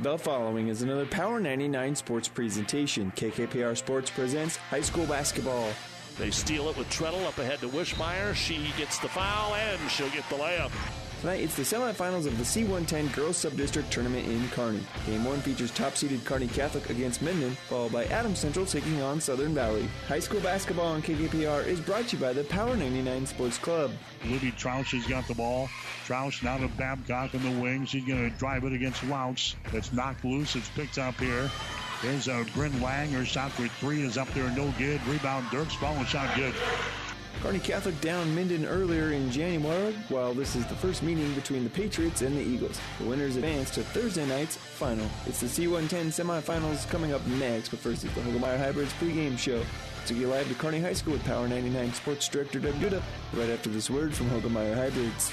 The following is another Power 99 sports presentation. KKPR Sports presents high school basketball. They steal it with Treadle up ahead to Wishmeyer. She gets the foul and she'll get the layup. Tonight, it's the semifinals of the C110 Girls Subdistrict Tournament in Kearney. Game 1 features top-seeded Kearney Catholic against Minden, followed by Adams Central taking on Southern Valley. High school basketball on KKPR is brought to you by the Power 99 Sports Club. Libby Troush has got the ball. Troush now to Babcock in the wings. He's going to drive it against Louts. It's knocked loose. It's picked up here. There's a uh, Grin Lang. Her shot for three is up there, no good. Rebound, Dirks. Follow shot good. Kearney Catholic down Minden earlier in January, while this is the first meeting between the Patriots and the Eagles. The winners advance to Thursday night's final. It's the C110 semifinals coming up next, but first it's the Hoegemeyer Hybrids pregame show. To get live to Kearney High School with Power 99 Sports Director Doug Duda, right after this word from Hoegemeyer Hybrids.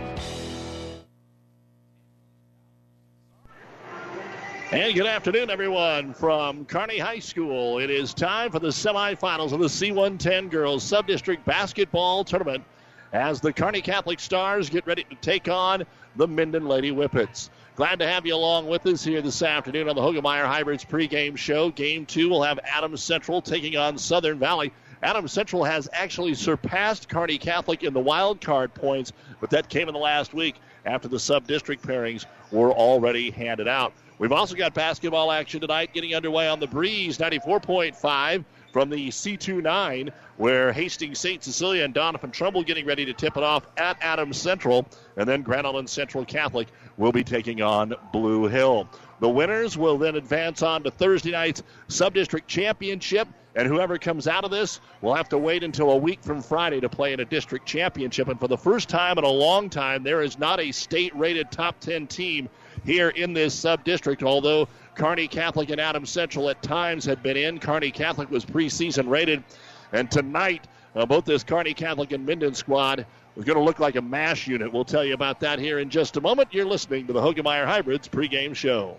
And good afternoon, everyone, from Kearney High School. It is time for the semifinals of the C110 Girls Subdistrict Basketball Tournament as the Kearney Catholic Stars get ready to take on the Minden Lady Whippets. Glad to have you along with us here this afternoon on the Hoegemeyer Hybrids pregame show. Game two will have Adams Central taking on Southern Valley. Adams Central has actually surpassed Kearney Catholic in the wild card points, but that came in the last week after the sub district pairings were already handed out. We've also got basketball action tonight getting underway on the Breeze 94.5 from the C29, where Hastings St. Cecilia and Doniphan Trumbull getting ready to tip it off at Adams Central. And then Grand Island Central Catholic will be taking on Blue Hill. The winners will then advance on to Thursday night's sub-district championship. And whoever comes out of this will have to wait until a week from Friday to play in a district championship. And for the first time in a long time, there is not a state rated top 10 team here in this sub district, although Kearney Catholic and Adams Central at times had been in. Kearney Catholic was preseason rated. And tonight, uh, both this Kearney Catholic and Minden squad is going to look like a mash unit. We'll tell you about that here in just a moment. You're listening to the Hoegemeyer Hybrids pregame show.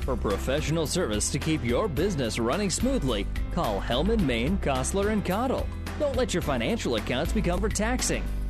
For professional service to keep your business running smoothly, call Hellman, Maine, Kostler, and Cottle. Don't let your financial accounts become for taxing.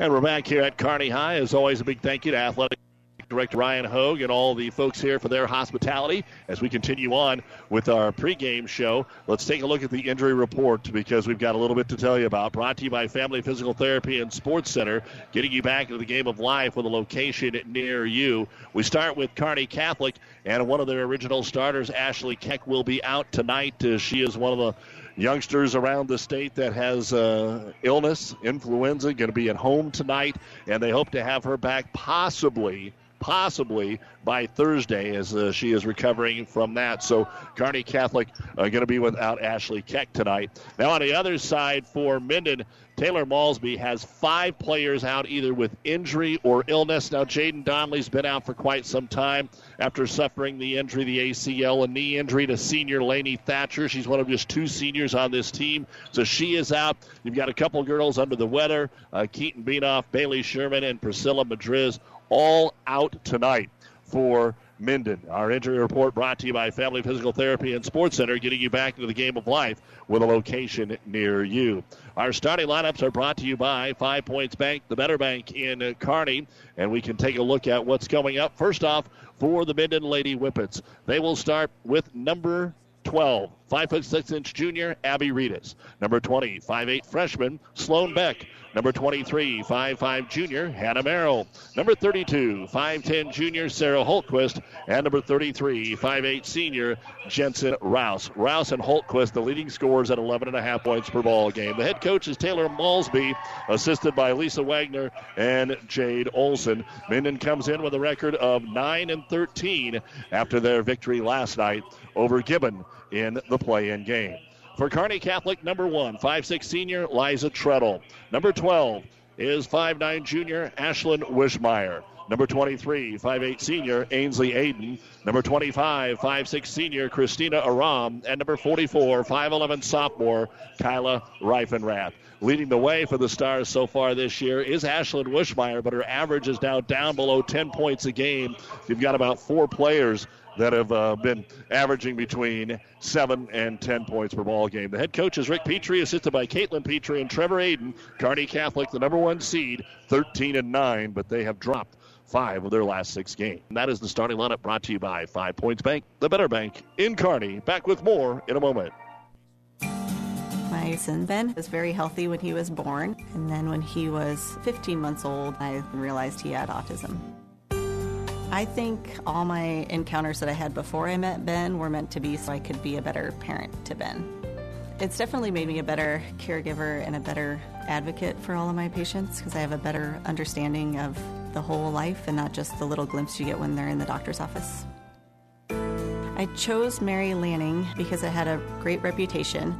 And we're back here at Kearney High. As always, a big thank you to Athletic Director Ryan Hogue and all the folks here for their hospitality as we continue on with our pregame show. Let's take a look at the injury report because we've got a little bit to tell you about. Brought to you by Family Physical Therapy and Sports Center, getting you back into the game of life with a location near you. We start with Kearney Catholic, and one of their original starters, Ashley Keck, will be out tonight. Uh, she is one of the youngsters around the state that has uh, illness, influenza, going to be at home tonight, and they hope to have her back possibly. Possibly by Thursday, as uh, she is recovering from that. So, Kearney Catholic uh, going to be without Ashley Keck tonight. Now, on the other side for Minden, Taylor Malsby has five players out either with injury or illness. Now, Jaden Donnelly's been out for quite some time after suffering the injury, the ACL, a knee injury to senior Laney Thatcher. She's one of just two seniors on this team, so she is out. You've got a couple girls under the weather uh, Keaton Beanoff, Bailey Sherman, and Priscilla Madriz all out tonight for Minden. Our injury report brought to you by Family Physical Therapy and Sports Center, getting you back into the game of life with a location near you. Our starting lineups are brought to you by Five Points Bank, the Better Bank in Kearney, and we can take a look at what's coming up. First off, for the Minden Lady Whippets, they will start with number 12, 5 foot 6 inch junior Abby Reedus. Number 20, 5'8 freshman Sloan Beck. Number 23, 5'5 junior, Hannah Merrill. Number 32, 5'10 junior, Sarah Holtquist. And number 33, 5'8 senior, Jensen Rouse. Rouse and Holtquist, the leading scorers at 11.5 points per ball game. The head coach is Taylor Malsby, assisted by Lisa Wagner and Jade Olson. Minden comes in with a record of 9 and 13 after their victory last night over Gibbon in the play in game. For Kearney Catholic, number one, 5'6 senior Liza Treadle. Number 12 is five nine junior Ashlyn Wishmeyer. Number 23, 5'8 senior Ainsley Aiden. Number 25, 5'6 senior Christina Aram. And number 44, 5'11 sophomore Kyla Reifenrath. Leading the way for the Stars so far this year is Ashlyn Wishmeyer, but her average is now down below 10 points a game. You've got about four players that have uh, been averaging between seven and ten points per ball game. The head coach is Rick Petrie, assisted by Caitlin Petrie and Trevor Aiden. Kearney Catholic, the number one seed, 13 and nine, but they have dropped five of their last six games. And that is the starting lineup brought to you by Five Points Bank, the better bank in Kearney. Back with more in a moment. My son Ben was very healthy when he was born, and then when he was 15 months old, I realized he had autism. I think all my encounters that I had before I met Ben were meant to be so I could be a better parent to Ben. It's definitely made me a better caregiver and a better advocate for all of my patients because I have a better understanding of the whole life and not just the little glimpse you get when they're in the doctor's office. I chose Mary Lanning because it had a great reputation,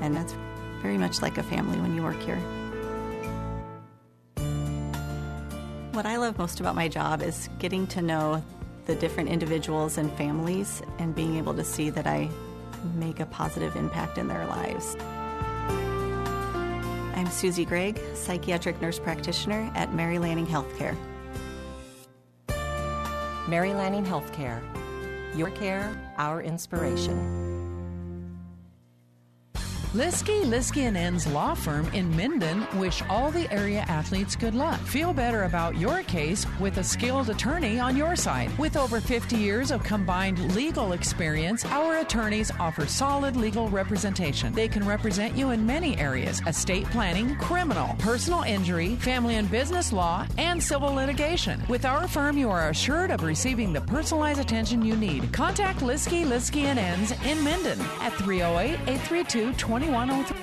and that's very much like a family when you work here. What I love most about my job is getting to know the different individuals and families and being able to see that I make a positive impact in their lives. I'm Susie Gregg, psychiatric nurse practitioner at Mary Lanning Healthcare. Mary Lanning Healthcare. Your care, our inspiration. Liskey, Liskey and Ends Law Firm in Minden wish all the area athletes good luck. Feel better about your case with a skilled attorney on your side. With over 50 years of combined legal experience, our attorneys offer solid legal representation. They can represent you in many areas estate planning, criminal, personal injury, family and business law, and civil litigation. With our firm, you are assured of receiving the personalized attention you need. Contact Liskey, Liskey and Ends in Minden at 308 832 2103.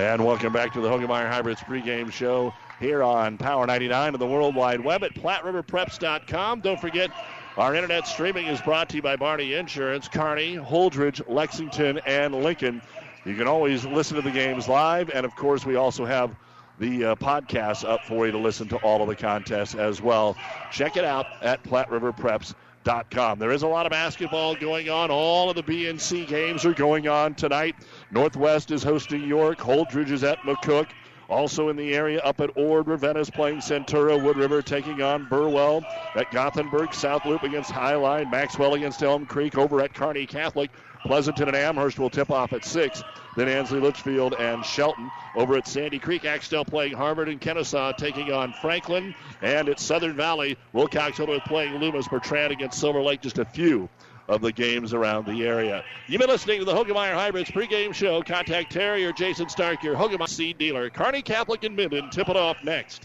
And welcome back to the Hoegemeyer Hybrids pregame show here on Power 99 and the World Wide Web at PlatteRiverPreps.com. Don't forget, our internet streaming is brought to you by Barney Insurance, Kearney, Holdrege, Lexington, and Lincoln. You can always listen to the games live, and of course, we also have the uh, podcast up for you to listen to all of the contests as well. Check it out at PlatteRiverPreps.com. There is a lot of basketball going on. All of the BNC games are going on tonight. Northwest is hosting York. Holdrege is at McCook. Also in the area up at Ord, Ravenna's playing Centura. Wood River taking on Burwell. At Gothenburg, South Loop against Highline. Maxwell against Elm Creek. Over at Kearney Catholic, Pleasanton and Amherst will tip off at 6. Then Ansley Litchfield and Shelton over at Sandy Creek. Axtell playing Harvard and Kenesaw taking on Franklin. And at Southern Valley, Wilcox Hilton playing Loomis. Bertrand against Silver Lake. Just a few of the games around the area. You've been listening to the Hoegemeyer Hybrids pregame show. Contact Terry or Jason Stark, your Hoegemeyer seed dealer. Kearney Catholic and Minden. Tip it off next.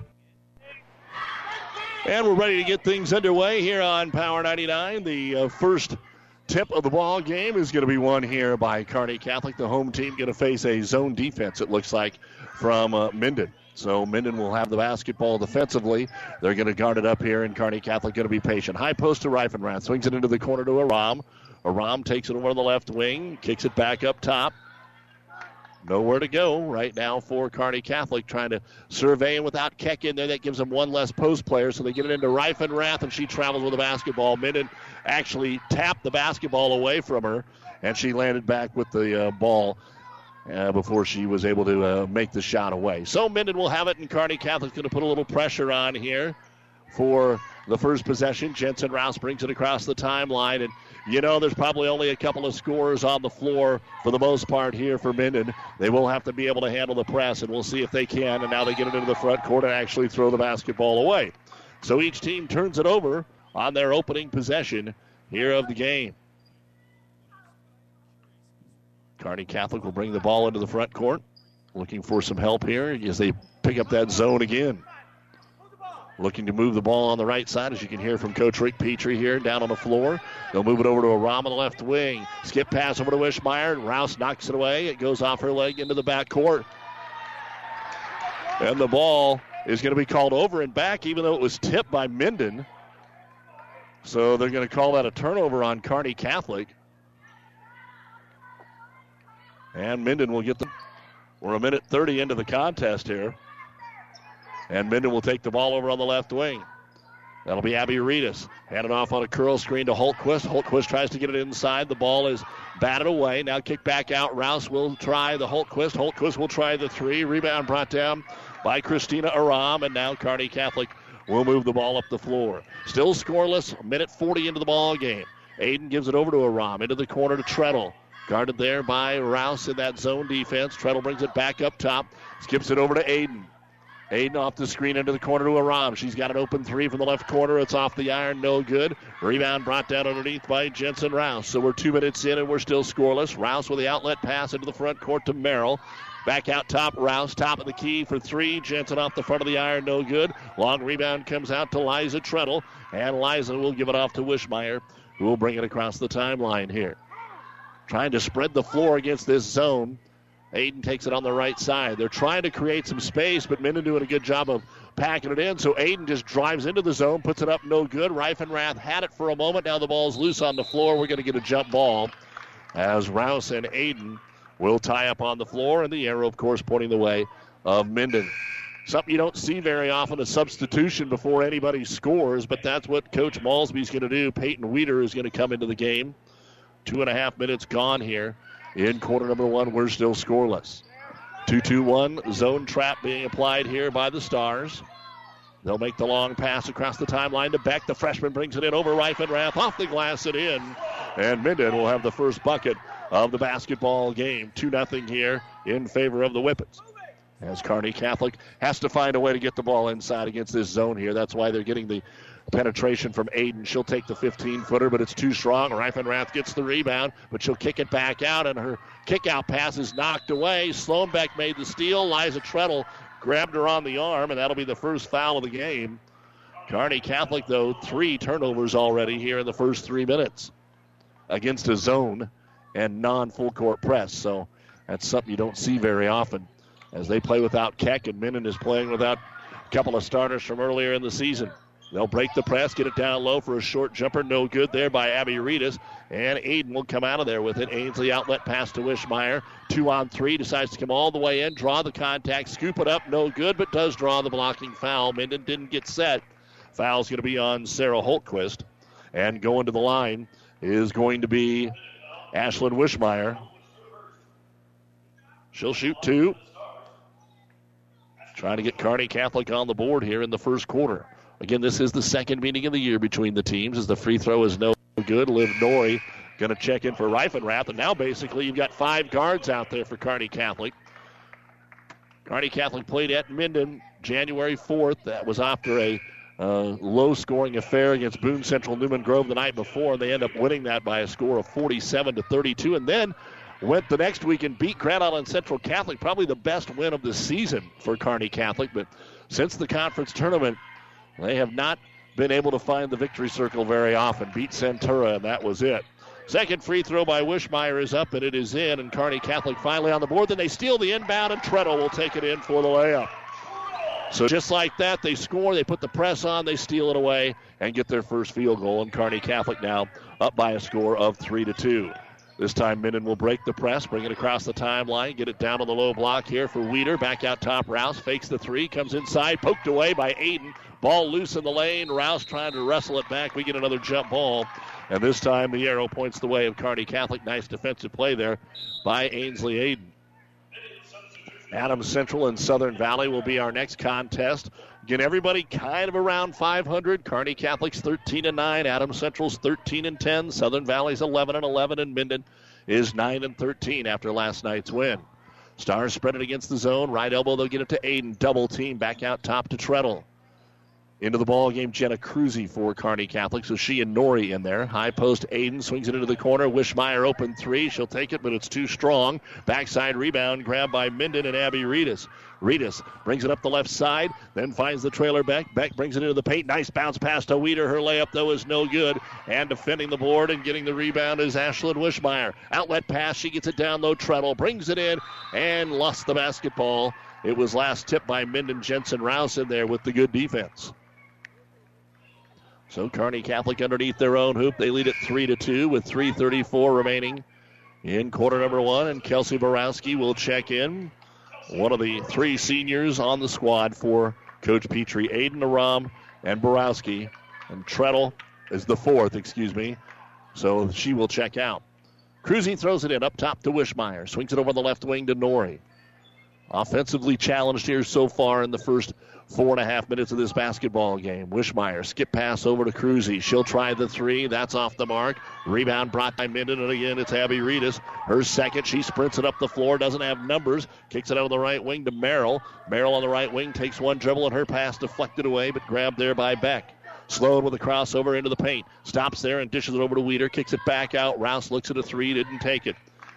And we're ready to get things underway here on Power 99. The uh, first tip of the ball game is going to be won here by Kearney Catholic. The home team going to face a zone defense, it looks like, from uh, Minden. So Minden will have the basketball defensively. They're going to guard it up here, and Kearney Catholic going to be patient. High post to Reifenrath. Swings it into the corner to Aram. Aram takes it over the left wing, kicks it back up top. Nowhere to go right now for Kearney Catholic, trying to survey and without Keck in there. That gives them one less post player, so they get it into Reifenrath, and she travels with the basketball. Minden actually tapped the basketball away from her, and she landed back with the uh, ball uh, before she was able to uh, make the shot away. So Minden will have it, and Kearney Catholic's going to put a little pressure on here for the first possession. Jensen Rouse brings it across the timeline, and you know there's probably only a couple of scorers on the floor for the most part here for Minden. They will have to be able to handle the press, and we'll see if they can. And now they get it into the front court and actually throw the basketball away. So each team turns it over on their opening possession here of the game. Kearney Catholic will bring the ball into the front court. Looking for some help here as they pick up that zone again. Looking to move the ball on the right side, as you can hear from Coach Rick Petrie here down on the floor. They'll move it over to a Aram on the left wing. Skip pass over to Wishmeyer, and Rouse knocks it away. It goes off her leg into the back court. And the ball is going to be called over and back, even though it was tipped by Minden. So they're going to call that a turnover on Kearney Catholic. And Minden will get the. We're a minute 30 into the contest here. And Minden will take the ball over on the left wing. That'll be Abby Reedus. Handed off on a curl screen to Holtquist. Holtquist tries to get it inside. The ball is batted away. Now kick back out. Rouse will try the Holtquist. Holtquist will try the three. Rebound brought down by Christina Aram. And now Kearney Catholic will move the ball up the floor. Still scoreless. A minute 40 into the ball game. Aiden gives it over to Aram. Into the corner to Treadle. Guarded there by Rouse in that zone defense. Treadle brings it back up top. Skips it over to Aiden. Aiden off the screen into the corner to Aram. She's got an open three from the left corner. It's off the iron, no good. Rebound brought down underneath by Jensen Rouse. So we're two minutes in and we're still scoreless. Rouse with the outlet pass into the front court to Merrill. Back out top, Rouse top of the key for three. Jensen off the front of the iron, no good. Long rebound comes out to Liza Treadle, and Liza will give it off to Wishmeyer, who will bring it across the timeline here. Trying to spread the floor against this zone. Aiden takes it on the right side. They're trying to create some space, but Minden doing a good job of packing it in. So Aiden just drives into the zone, puts it up, no good. Reifenrath had it for a moment. Now the ball's loose on the floor. We're going to get a jump ball as Rouse and Aiden will tie up on the floor, and the arrow, of course, pointing the way of Minden. Something you don't see very often a substitution before anybody scores, but that's what Coach Malsby's going to do. Peyton Weeder is going to come into the game. Two and a half minutes gone here in quarter number one. We're still scoreless. 2 2 1 zone trap being applied here by the Stars. They'll make the long pass across the timeline to Beck. The freshman brings it in over Reifenrath, off the glass and in. And Minden will have the first bucket of the basketball game. 2 0 here in favor of the Whippets. As Kearney Catholic has to find a way to get the ball inside against this zone here. That's why they're getting the penetration from Aiden. She'll take the 15 footer, but it's too strong. Reifenrath gets the rebound, but she'll kick it back out, and her kick out pass is knocked away. Sloanbeck made the steal. Liza Treadle grabbed her on the arm, and that'll be the first foul of the game. Kearney Catholic, though, three turnovers already here in the first three minutes against a zone and non full court press. So that's something you don't see very often as they play without Keck, and Minden is playing without a couple of starters from earlier in the season. They'll break the press, get it down low for a short jumper. No good there by Abby Reedus. And Aiden will come out of there with it. Ainsley outlet pass to Wishmeyer. Two on three. Decides to come all the way in, draw the contact, scoop it up. No good, but does draw the blocking foul. Minden didn't get set. Foul's going to be on Sarah Holtquist. And going to the line is going to be Ashlyn Wishmeyer. She'll shoot two. Trying to get Kearney Catholic on the board here in the first quarter. Again, this is the second meeting of the year between the teams as the free throw is no good. Liv Nori going to check in for Reifenrath. And now basically you've got five guards out there for Kearney Catholic. Kearney Catholic played at Minden January 4th. That was after a uh, low scoring affair against Boone Central Newman Grove the night before. They end up winning that by a score of 47 to 32. And then went the next week and beat Grand Island Central Catholic, probably the best win of the season for Kearney Catholic. But since the conference tournament, they have not been able to find the victory circle very often. Beat Centura, and that was it. Second free throw by Wishmeyer is up, and it is in, and Kearney Catholic finally on the board. Then they steal the inbound, and Treadle will take it in for the layup. So just like that, they score, they put the press on, they steal it away, and get their first field goal. And Kearney Catholic now up by a score of three to two. This time, Minden will break the press, bring it across the timeline, get it down on the low block here for Weeder. Back out top, Rouse fakes the three, comes inside, poked away by Aiden. Ball loose in the lane. Rouse trying to wrestle it back. We get another jump ball. And this time the arrow points the way of Kearney Catholic. Nice defensive play there by Ainsley Aiden. Adams Central and Southern Valley will be our next contest. Again, everybody kind of around 500. Kearney Catholic's 13 and 9. Adams Central's 13 and 10. Southern Valley's 11 and 11. And Minden is 9 and 13 after last night's win. Stars spread it against the zone. Right elbow, they'll get it to Aiden. Double team back out top to Treadle. Into the ball game, Jenna Cruzy for Kearney Catholic. So she and Nori in there. High post, Aiden swings it into the corner. Wishmeyer open three. She'll take it, but it's too strong. Backside rebound grabbed by Minden and Abby Reedus. Reedus brings it up the left side, then finds the trailer back. Beck brings it into the paint. Nice bounce pass to Weeder. Her layup, though, is no good. And defending the board and getting the rebound is Ashlyn Wishmeyer. Outlet pass. She gets it down low. Treadle brings it in and lost the basketball. It was last tipped by Minden Jensen Rouse in there with the good defense. So Kearney Catholic underneath their own hoop. They lead it 3 to 2 with 3.34 remaining in quarter number one. And Kelsey Borowski will check in. One of the three seniors on the squad for Coach Petrie. Aiden Aram and Borowski. And Treadle is the fourth, excuse me. So she will check out. Cruzy throws it in up top to Wishmeyer. Swings it over the left wing to Nori. Offensively challenged here so far in the first four and a half minutes of this basketball game. Wishmeyer, skip pass over to Cruzy. She'll try the three. That's off the mark. Rebound brought by Minden, and again it's Abby Reedus. Her second. She sprints it up the floor, doesn't have numbers. Kicks it out of the right wing to Merrill. Merrill on the right wing takes one dribble, and her pass deflected away, but grabbed there by Beck. Sloan with a crossover into the paint. Stops there and dishes it over to Weeder. Kicks it back out. Rouse looks at a three, didn't take it.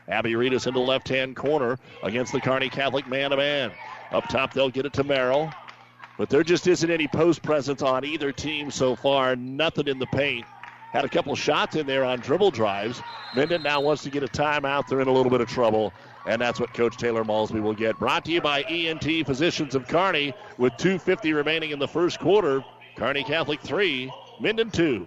Abby Reedus into the left hand corner against the Kearney Catholic man to man. Up top, they'll get it to Merrill. But there just isn't any post presence on either team so far. Nothing in the paint. Had a couple shots in there on dribble drives. Minden now wants to get a timeout. They're in a little bit of trouble. And that's what Coach Taylor Malsby will get. Brought to you by ENT Physicians of Kearney with 2.50 remaining in the first quarter. Kearney Catholic 3, Minden 2.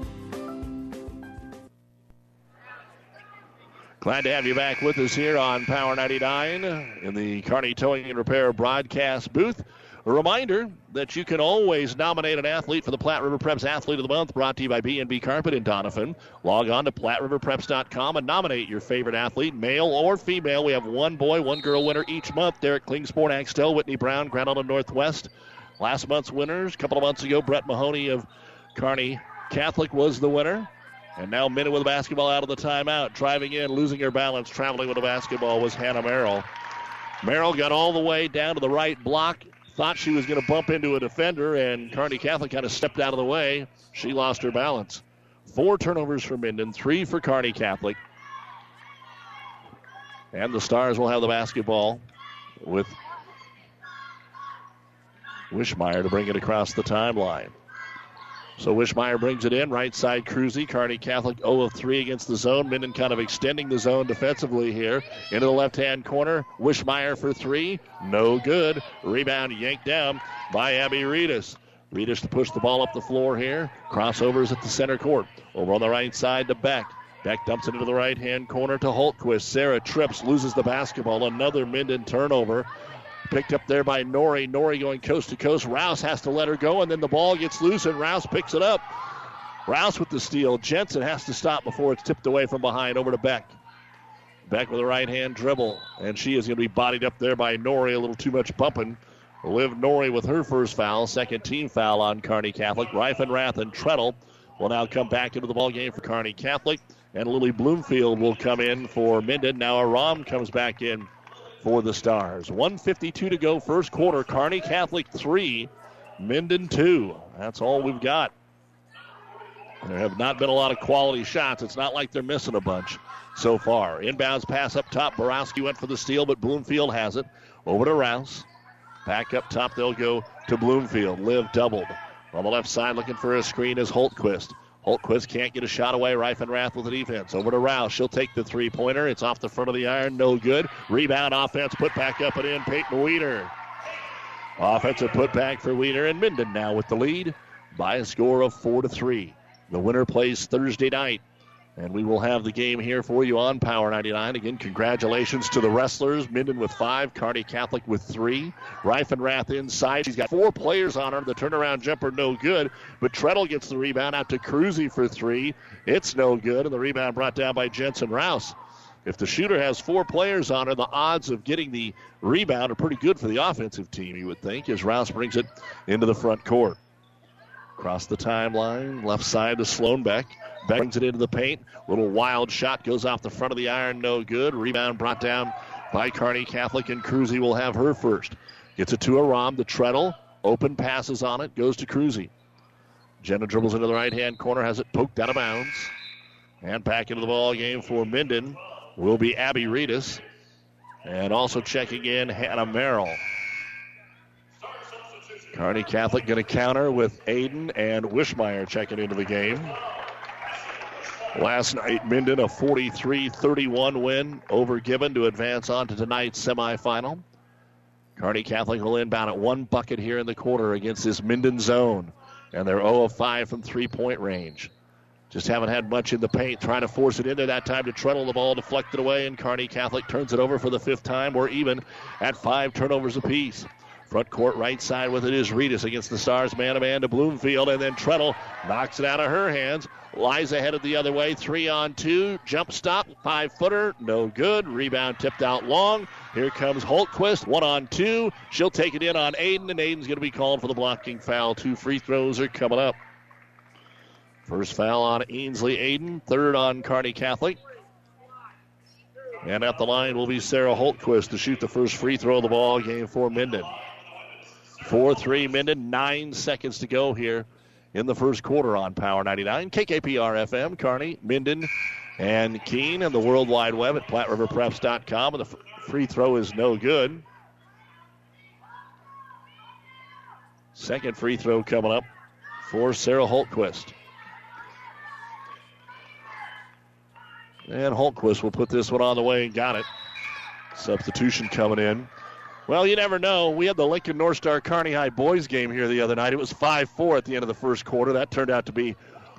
Glad to have you back with us here on Power 99 in the Kearney Towing and Repair broadcast booth. A reminder that you can always nominate an athlete for the Platte River Preps Athlete of the Month brought to you by B&B Carpet in Doniphan. Log on to PlatteRiverPreps.com and nominate your favorite athlete, male or female. We have one boy, one girl winner each month. Derek Klingsport, Axtell, Whitney Brown, Grand Island Northwest. Last month's winners, a couple of months ago, Brett Mahoney of Kearney Catholic was the winner. And now Minden with the basketball out of the timeout. Driving in, losing her balance, traveling with the basketball was Hannah Merrill. Merrill got all the way down to the right block. Thought she was going to bump into a defender, and Kearney Catholic kind of stepped out of the way. She lost her balance. Four turnovers for Minden, three for Kearney Catholic. And the Stars will have the basketball with Wishmeyer to bring it across the timeline. So Wishmeyer brings it in. Right side, Cruzy. Kearney Catholic 0 of 3 against the zone. Minden kind of extending the zone defensively here. Into the left hand corner. Wishmeyer for three. No good. Rebound yanked down by Abby Reedus. Reedus to push the ball up the floor here. Crossovers at the center court. Over on the right side to Beck. Beck dumps it into the right hand corner to Holtquist. Sarah trips, loses the basketball. Another Minden turnover. Picked up there by Nori. Nori going coast to coast. Rouse has to let her go, and then the ball gets loose, and Rouse picks it up. Rouse with the steal. Jensen has to stop before it's tipped away from behind over to Beck. Beck with a right hand dribble, and she is going to be bodied up there by Nori. A little too much bumping. Liv Nori with her first foul, second team foul on Kearney Catholic. Reifenrath and Treadle will now come back into the ball game for Kearney Catholic, and Lily Bloomfield will come in for Minden. Now Aram comes back in for the Stars. 152 to go, first quarter. Kearney Catholic three, Minden two. That's all we've got. There have not been a lot of quality shots. It's not like they're missing a bunch so far. Inbounds pass up top. Borowski went for the steal, but Bloomfield has it. Over to Rouse. Back up top, they'll go to Bloomfield. Live doubled. On the left side, looking for a screen is Holtquist. Holtquist can't get a shot away. Reifenrath with the defense. Over to Rouse. She'll take the three pointer. It's off the front of the iron. No good. Rebound offense put back up and in. Peyton Weeder. Offensive put back for Weeder and Minden now with the lead by a score of four to three. The winner plays Thursday night. And we will have the game here for you on Power 99. Again, congratulations to the wrestlers. Minden with five, Kearney Catholic with three. Reifenrath inside. She's got four players on her. The turnaround jumper, no good. But Treadle gets the rebound out to Cruzy for three. It's no good. And the rebound brought down by Jensen Rouse. If the shooter has four players on her, the odds of getting the rebound are pretty good for the offensive team, you would think, as Rouse brings it into the front court. Across the timeline, left side to Sloan Beck. Brings it into the paint. Little wild shot goes off the front of the iron, no good. Rebound brought down by Kearney Catholic, and Cruzy will have her first. Gets it to Aram, the treadle. Open passes on it, goes to Cruzy. Jenna dribbles into the right hand corner, has it poked out of bounds. And back into the ball game for Minden will be Abby Reedus. And also checking in Hannah Merrill. Kearney Catholic going to counter with Aiden and Wishmeyer checking into the game. Last night, Minden a 43 31 win over Gibbon to advance on to tonight's semifinal. Kearney Catholic will inbound at one bucket here in the quarter against this Minden zone. And they're 0 of 5 from three point range. Just haven't had much in the paint, trying to force it into that time to Treadle. The ball deflected away, and Kearney Catholic turns it over for the fifth time. We're even at five turnovers apiece. Front court right side with it is Reedus against the Stars man to man to Bloomfield, and then Treadle knocks it out of her hands. Liza headed the other way, three on two, jump stop, five footer, no good. Rebound tipped out long. Here comes Holtquist, one on two. She'll take it in on Aiden, and Aiden's going to be called for the blocking foul. Two free throws are coming up. First foul on Ainsley Aiden, third on Kearney Catholic. And at the line will be Sarah Holtquist to shoot the first free throw of the ball game for Minden. 4 3 Minden, nine seconds to go here in the first quarter on Power 99. KKPR FM, Kearney, Minden, and Keene, and the World Wide Web at PlatteRiverPreps.com. And the free throw is no good. Second free throw coming up for Sarah Holtquist. And Holtquist will put this one on the way and got it. Substitution coming in. Well, you never know. We had the Lincoln North Star Kearney High boys game here the other night. It was 5 4 at the end of the first quarter. That turned out to be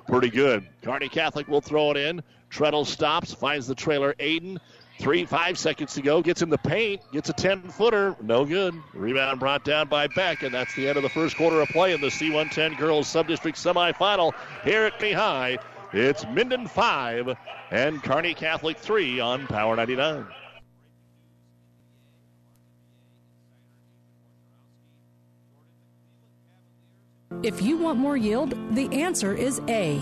pretty good. Kearney Catholic will throw it in. Treadle stops, finds the trailer. Aiden, three, five seconds to go, gets in the paint, gets a 10 footer. No good. Rebound brought down by Beck, and that's the end of the first quarter of play in the C110 Girls Subdistrict Semifinal here at Kearney High. It's Minden 5 and Kearney Catholic 3 on Power 99. If you want more yield, the answer is A.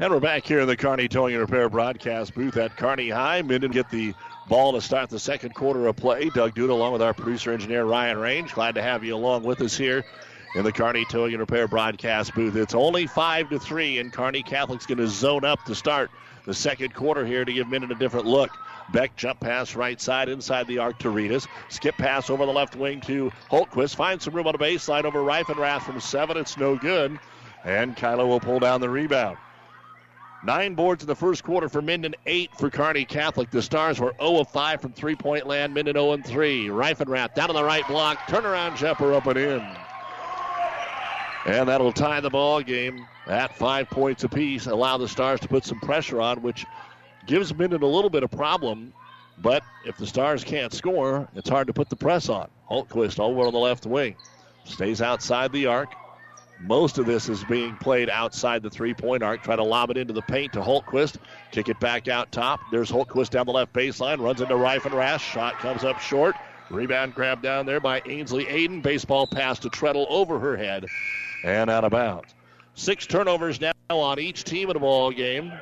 And we're back here in the Kearney Towing and Repair broadcast booth at Kearney High. Minden get the ball to start the second quarter of play. Doug Duda along with our producer engineer Ryan Range. Glad to have you along with us here in the Kearney Towing and Repair broadcast booth. It's only five to three, and Kearney Catholic's going to zone up to start the second quarter here to give Minden a different look. Beck jump pass right side inside the arc to Ritas. Skip pass over the left wing to Holtquist. Finds some room on the baseline over Reifenrath from seven. It's no good. And Kyler will pull down the rebound. Nine boards in the first quarter for Minden, eight for Kearney Catholic. The Stars were 0 of 5 from three point land. Minden 0 and 3. Reifenrath down on the right block. Turnaround jumper up and in. And that'll tie the ball game at five points apiece. Allow the Stars to put some pressure on, which gives Minden a little bit of problem. But if the Stars can't score, it's hard to put the press on. Holtquist all over on the left wing. Stays outside the arc. Most of this is being played outside the three point arc. Try to lob it into the paint to Holtquist. Kick it back out top. There's Holtquist down the left baseline. Runs into Reifenrath. Shot comes up short. Rebound grab down there by Ainsley Aiden. Baseball pass to Treadle over her head and out of bounds. Six turnovers now on each team in the ball game.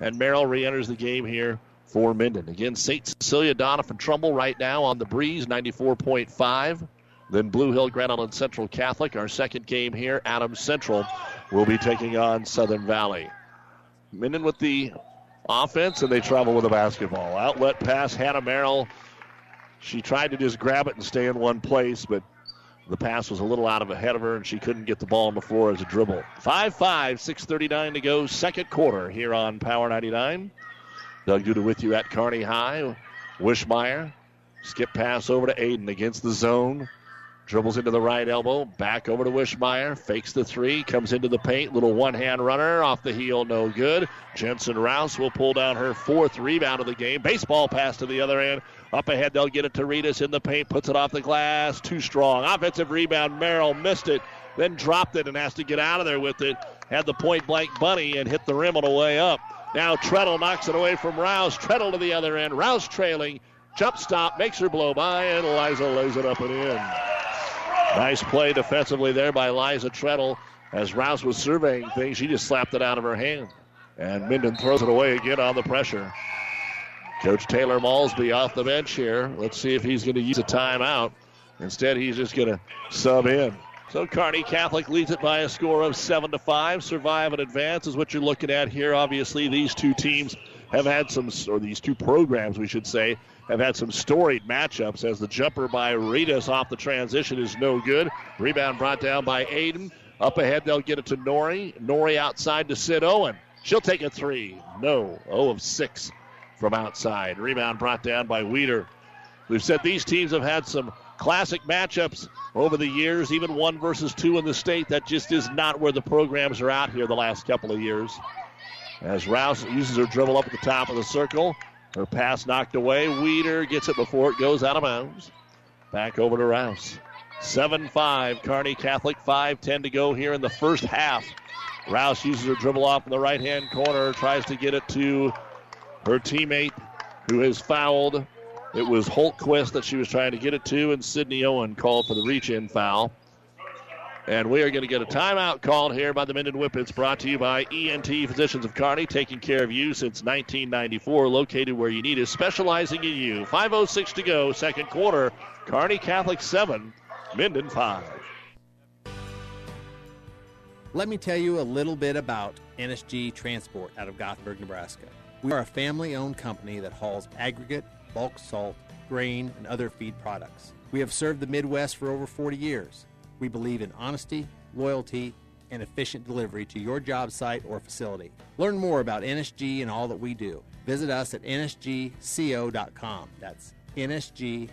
And Merrill re enters the game here for Minden. Again, St. Cecilia, Doniphan Trumbull right now on the breeze, 94.5. Then Blue Hill, Grand Island Central Catholic. Our second game here, Adams Central will be taking on Southern Valley. Minden with the offense, and they travel with the basketball. Outlet pass, Hannah Merrill. She tried to just grab it and stay in one place, but the pass was a little out of ahead of her, and she couldn't get the ball on the floor as a dribble. 5 5, 6.39 to go, second quarter here on Power 99. Doug Duda with you at Kearney High. Wishmeyer, skip pass over to Aiden against the zone. Dribbles into the right elbow, back over to Wishmeyer, fakes the three, comes into the paint, little one hand runner off the heel, no good. Jensen Rouse will pull down her fourth rebound of the game. Baseball pass to the other end. Up ahead, they'll get it to Ritas in the paint, puts it off the glass, too strong. Offensive rebound, Merrill missed it, then dropped it and has to get out of there with it. Had the point blank bunny and hit the rim on the way up. Now Treadle knocks it away from Rouse. Treadle to the other end. Rouse trailing. Jump stop, makes her blow by, and Eliza lays it up and in. Nice play defensively there by Liza Treadle. As Rouse was surveying things, she just slapped it out of her hand. And Minden throws it away again on the pressure. Coach Taylor Malsby off the bench here. Let's see if he's going to use a timeout. Instead, he's just going to sub in. So Kearney Catholic leads it by a score of seven to five. Survive and advance is what you're looking at here. Obviously, these two teams have had some, or these two programs, we should say, have had some storied matchups as the jumper by Ritas off the transition is no good. Rebound brought down by Aiden. Up ahead, they'll get it to Nori. Nori outside to Sid Owen. She'll take a three. No. 0 of 6 from outside. Rebound brought down by Weeder. We've said these teams have had some classic matchups over the years, even one versus two in the state. That just is not where the programs are out here the last couple of years. As Rouse uses her dribble up at the top of the circle, her pass knocked away. Weeder gets it before it goes out of bounds. Back over to Rouse. 7 5. Kearney Catholic, 5 10 to go here in the first half. Rouse uses her dribble off in the right hand corner, tries to get it to her teammate who has fouled. It was Holtquist that she was trying to get it to, and Sydney Owen called for the reach in foul. And we are going to get a timeout called here by the Minden Whippets, brought to you by ENT Physicians of Kearney, taking care of you since 1994, located where you need us, specializing in you. 5.06 to go, second quarter. Kearney Catholic 7, Minden 5. Let me tell you a little bit about NSG Transport out of Gothenburg, Nebraska. We are a family owned company that hauls aggregate, bulk salt, grain, and other feed products. We have served the Midwest for over 40 years. We believe in honesty, loyalty, and efficient delivery to your job site or facility. Learn more about NSG and all that we do. Visit us at nsgco.com. That's nsgco.com.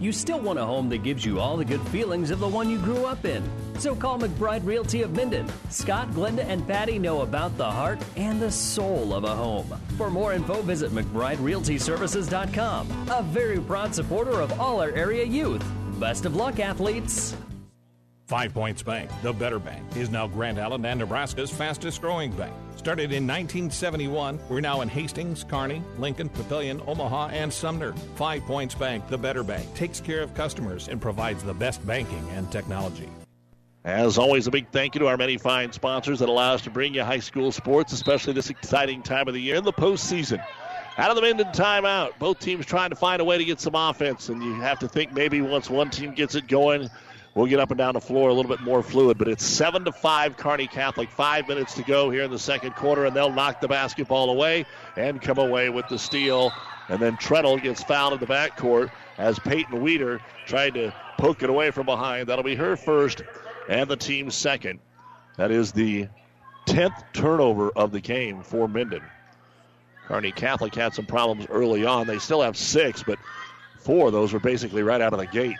You still want a home that gives you all the good feelings of the one you grew up in. So call McBride Realty of Minden. Scott, Glenda, and Patty know about the heart and the soul of a home. For more info, visit McBrideRealtyServices.com. A very proud supporter of all our area youth. Best of luck, athletes. Five Points Bank, the better bank, is now Grand Island and Nebraska's fastest growing bank. Started in 1971, we're now in Hastings, Kearney, Lincoln, Papillion, Omaha, and Sumner. Five Points Bank, the better bank, takes care of customers and provides the best banking and technology. As always, a big thank you to our many fine sponsors that allow us to bring you high school sports, especially this exciting time of the year in the postseason. Out of the Minden timeout, both teams trying to find a way to get some offense, and you have to think maybe once one team gets it going, we'll get up and down the floor a little bit more fluid. But it's seven to five, Kearney Catholic. Five minutes to go here in the second quarter, and they'll knock the basketball away and come away with the steal. And then Treadle gets fouled in the backcourt as Peyton Weeder tried to poke it away from behind. That'll be her first and the team's second. That is the 10th turnover of the game for Minden. Kearney Catholic had some problems early on. They still have six, but four of those were basically right out of the gate.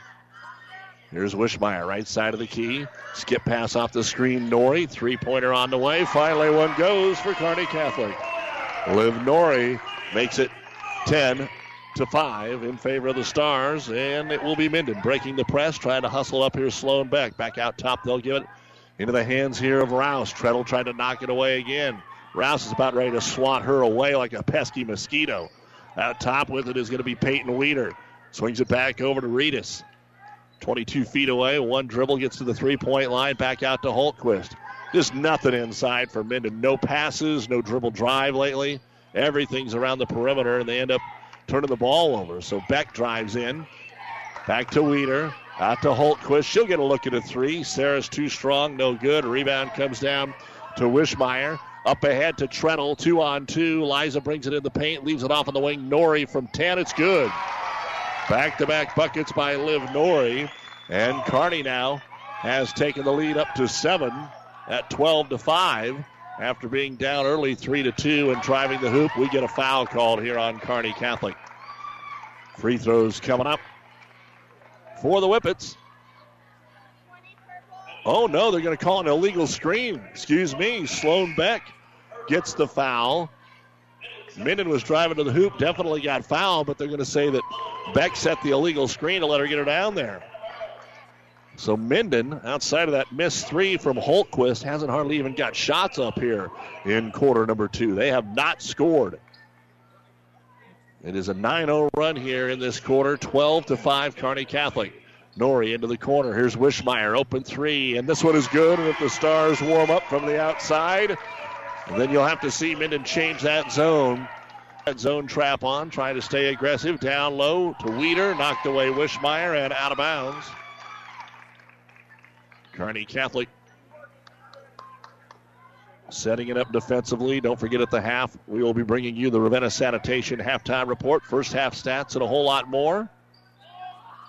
Here's Wishmeyer, right side of the key. Skip pass off the screen. Nori, three pointer on the way. Finally, one goes for Kearney Catholic. Liv Nori makes it 10 to 5 in favor of the Stars, and it will be Minden breaking the press, trying to hustle up here Sloan Beck. Back Back out top, they'll give it into the hands here of Rouse. Treadle trying to knock it away again. Rouse is about ready to swat her away like a pesky mosquito. Out top with it is going to be Peyton Weeder. Swings it back over to Reedus. 22 feet away. One dribble gets to the three point line. Back out to Holtquist. Just nothing inside for Minden. No passes, no dribble drive lately. Everything's around the perimeter, and they end up turning the ball over. So Beck drives in. Back to Weeder. Out to Holtquist. She'll get a look at a three. Sarah's too strong. No good. Rebound comes down to Wishmeyer. Up ahead to Treadle. Two on two. Liza brings it in the paint. Leaves it off on the wing. Nori from 10. It's good. Back to back buckets by Liv Nori. And Kearney now has taken the lead up to seven at 12 to 5 after being down early 3 to 2 and driving the hoop. We get a foul called here on Kearney Catholic. Free throws coming up for the Whippets. Oh no, they're going to call an illegal screen. Excuse me. Sloan Beck gets the foul. Minden was driving to the hoop, definitely got fouled, but they're going to say that Beck set the illegal screen to let her get her down there. So Minden, outside of that missed three from Holtquist, hasn't hardly even got shots up here in quarter number two. They have not scored. It is a 9-0 run here in this quarter, 12 to 5 Kearney Catholic. Nori into the corner. Here's Wishmeyer, open three, and this one is good. And if the Stars warm up from the outside, then you'll have to see Minden change that zone. That zone trap on, trying to stay aggressive. Down low to Weeder, knocked away Wishmeyer and out of bounds. Kearney Catholic setting it up defensively. Don't forget at the half, we will be bringing you the Ravenna Sanitation halftime report. First half stats and a whole lot more.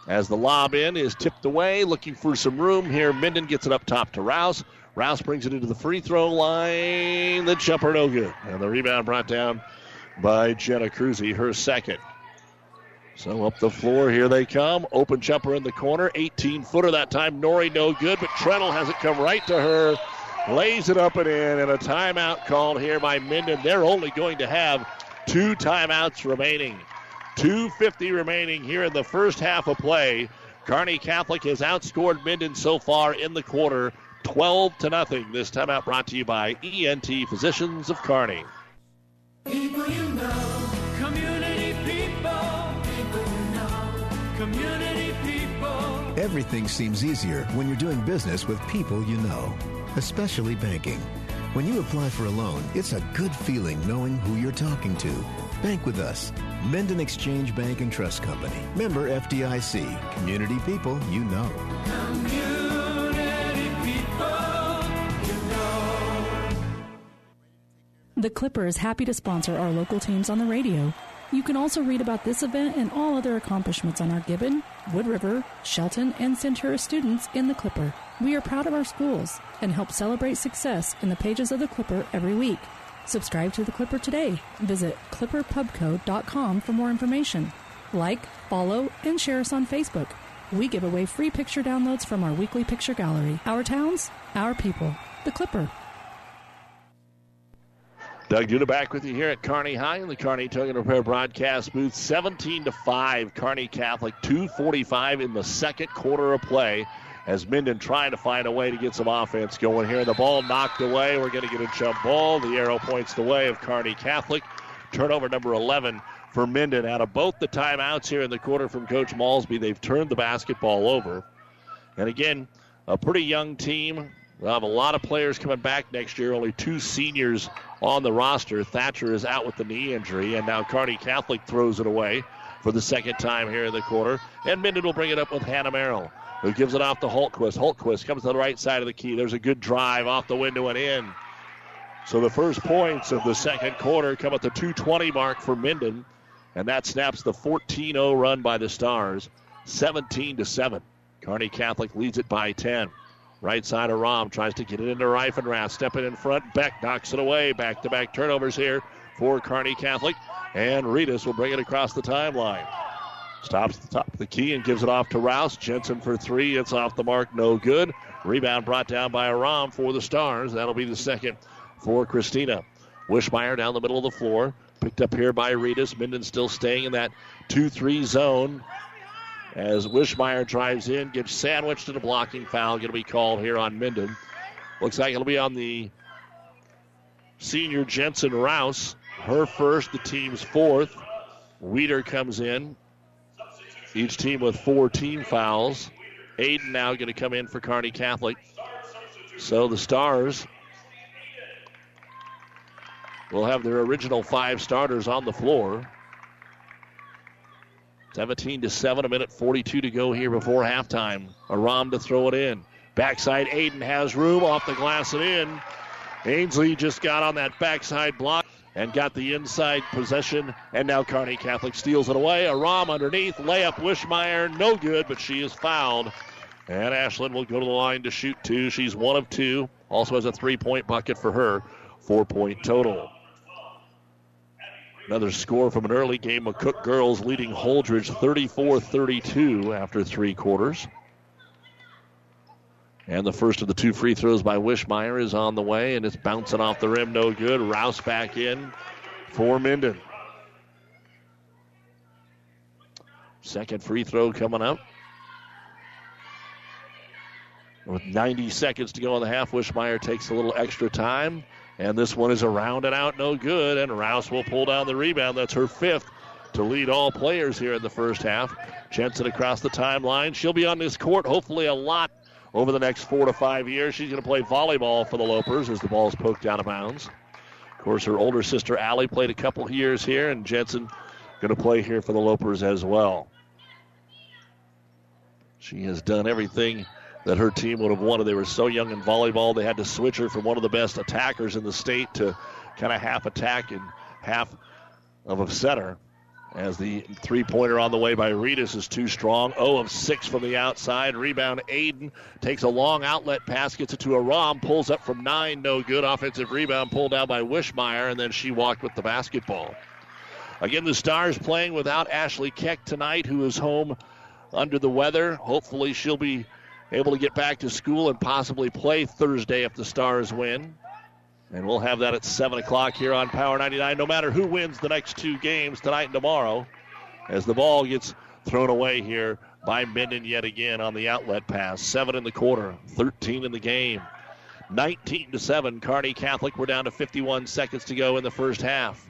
As the lob in is tipped away, looking for some room here. Minden gets it up top to Rouse. Rouse brings it into the free throw line. The jumper no good. And the rebound brought down by Jenna Cruzy, her second. So up the floor, here they come. Open jumper in the corner. 18 footer that time. Nori no good, but Treadle has it come right to her. Lays it up and in, and a timeout called here by Minden. They're only going to have two timeouts remaining. 2.50 remaining here in the first half of play. Kearney Catholic has outscored Minden so far in the quarter, 12 to nothing. This timeout brought to you by ENT Physicians of Kearney. People you know, community people, people you know, community people. Everything seems easier when you're doing business with people you know, especially banking. When you apply for a loan, it's a good feeling knowing who you're talking to. Bank with us. Minden Exchange Bank and Trust Company. Member FDIC. Community people you know. Community The Clipper is happy to sponsor our local teams on the radio. You can also read about this event and all other accomplishments on our Gibbon, Wood River, Shelton, and Centura students in the Clipper. We are proud of our schools and help celebrate success in the pages of the Clipper every week. Subscribe to the Clipper today. Visit clipperpubco.com for more information. Like, follow, and share us on Facebook. We give away free picture downloads from our weekly picture gallery. Our towns, our people. The Clipper. Doug Duda back with you here at Kearney High in the Kearney Towing and Repair broadcast booth. 17 to 5, Kearney Catholic, 245 in the second quarter of play. as Minden trying to find a way to get some offense going here. The ball knocked away. We're going to get a jump ball. The arrow points the way of Kearney Catholic. Turnover number 11 for Minden. Out of both the timeouts here in the quarter from Coach Malsby, they've turned the basketball over. And again, a pretty young team. We'll have a lot of players coming back next year. Only two seniors on the roster. Thatcher is out with the knee injury, and now Kearney Catholic throws it away for the second time here in the quarter. And Minden will bring it up with Hannah Merrill, who gives it off to Holtquist. Holtquist comes to the right side of the key. There's a good drive off the window and in. So the first points of the second quarter come at the 220 mark for Minden, and that snaps the 14-0 run by the Stars, 17 to 7. Kearney Catholic leads it by 10. Right side of Rom tries to get it into Reifenrath. Stepping in front. Beck knocks it away. Back to back turnovers here for Kearney Catholic. And Reedus will bring it across the timeline. Stops the top of the key and gives it off to Rouse. Jensen for three. It's off the mark. No good. Rebound brought down by Aram for the Stars. That'll be the second for Christina. Wishmeyer down the middle of the floor. Picked up here by Reedus. Minden still staying in that 2 3 zone as Wishmeyer drives in, gets sandwiched and a blocking foul going to be called here on Minden. Looks like it'll be on the senior Jensen Rouse. Her first, the team's fourth. Weeder comes in. Each team with four team fouls. Aiden now going to come in for Kearney Catholic. So the Stars will have their original five starters on the floor. 17 to 7, a minute 42 to go here before halftime. Aram to throw it in. Backside, Aiden has room off the glass and in. Ainsley just got on that backside block and got the inside possession, and now Kearney Catholic steals it away. Aram underneath, layup, Wishmeyer, no good, but she is fouled. And Ashlyn will go to the line to shoot two. She's one of two. Also has a three point bucket for her, four point total. Another score from an early game. McCook girls leading Holdrege 34 32 after three quarters. And the first of the two free throws by Wishmeyer is on the way, and it's bouncing off the rim, no good. Rouse back in for Minden. Second free throw coming up. With 90 seconds to go in the half, Wishmeyer takes a little extra time. And this one is around and out, no good. And Rouse will pull down the rebound. That's her fifth to lead all players here in the first half. Jensen across the timeline. She'll be on this court hopefully a lot over the next four to five years. She's going to play volleyball for the Lopers as the ball's poked out of bounds. Of course, her older sister Allie played a couple years here, and Jensen going to play here for the Lopers as well. She has done everything that her team would have won, wanted. They were so young in volleyball, they had to switch her from one of the best attackers in the state to kind of half attack and half of a setter. As the three pointer on the way by Reedus is too strong. 0 of 6 from the outside. Rebound, Aiden takes a long outlet pass, gets it to Aram, pulls up from 9, no good. Offensive rebound pulled down by Wishmeyer, and then she walked with the basketball. Again, the Stars playing without Ashley Keck tonight, who is home under the weather. Hopefully, she'll be able to get back to school and possibly play Thursday if the Stars win. And we'll have that at 7 o'clock here on Power 99, no matter who wins the next two games tonight and tomorrow, as the ball gets thrown away here by Minden yet again on the outlet pass. 7 in the quarter, 13 in the game. 19 to 7, Kearney Catholic. We're down to 51 seconds to go in the first half.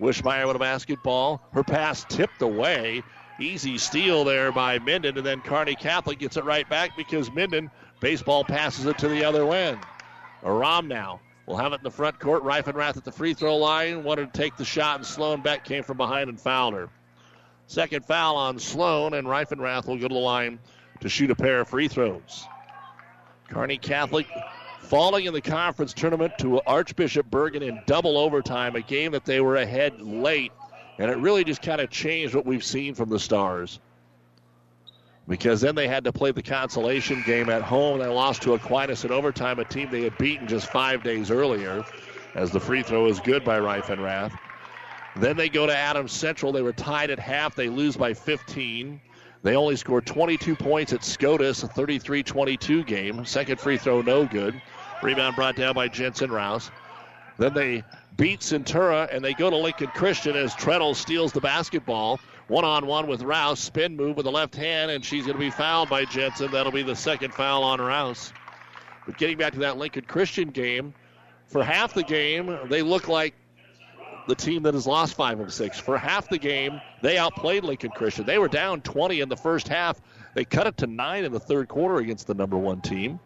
Wishmeyer with a basketball. Her pass tipped away. Easy steal there by Minden, and then Kearney Catholic gets it right back because Minden baseball passes it to the other end. Aram now will have it in the front court. Reifenrath at the free throw line. Wanted to take the shot, and Sloan Beck came from behind and fouled her. Second foul on Sloan, and Reifenrath will go to the line to shoot a pair of free throws. Kearney Catholic falling in the conference tournament to Archbishop Bergan in double overtime, a game that they were ahead late, and it really just kind of changed what we've seen from the Stars. Because then they had to play the consolation game at home. They lost to Aquinas in overtime, a team they had beaten just five days earlier, as the free throw is good by Reifenrath. Then they go to Adams Central. They were tied at half. They lose by 15. They only scored 22 points at SCOTUS, a 33 22 game. Second free throw, no good. Rebound brought down by Jensen Rouse. Then they beat Centura and they go to Lincoln Christian as Treadle steals the basketball. One on one with Rouse. Spin move with the left hand, and she's going to be fouled by Jensen. That'll be the second foul on Rouse. But getting back to that Lincoln Christian game, for half the game, they look like the team that has lost five of six. For half the game, they outplayed Lincoln Christian. They were down 20 in the first half. They cut it to nine in the third quarter against the number one team.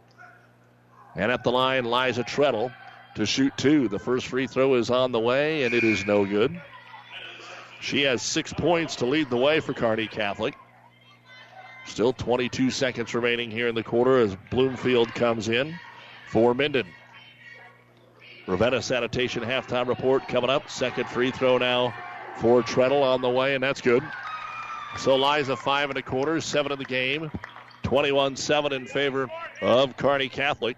And at the line, Liza Treadle to shoot two. The first free throw is on the way, and it is no good. She has six points to lead the way for Kearney Catholic. Still 22 seconds remaining here in the quarter as Bloomfield comes in for Minden. Ravenna Sanitation halftime report coming up. Second free throw now for Treadle on the way, and that's good. So Liza five and a quarter, seven in the game, 21-7 in favor of Kearney Catholic.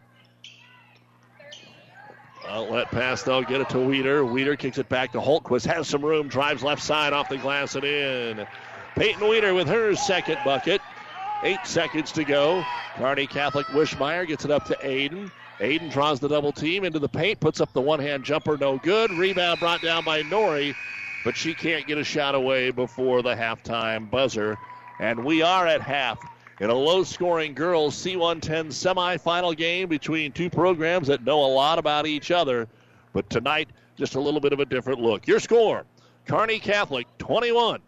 Outlet pass though, get it to Weeder. Weeder kicks it back to Holtquist, has some room, drives left side off the glass and in. Peyton Weeder with her second bucket. Eight seconds to go. Kearney Catholic Wishmeyer gets it up to Aiden. Aiden draws the double team into the paint, puts up the one hand jumper, no good. Rebound brought down by Nori, but she can't get a shot away before the halftime buzzer. And we are at half in a low scoring girls C110 semifinal game between two programs that know a lot about each other. But tonight, just a little bit of a different look. Your score Kearney Catholic 21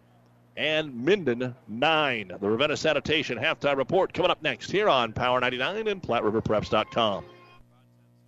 and Minden 9. The Ravenna Sanitation halftime report coming up next here on Power 99 and PlatteRiverPreps.com.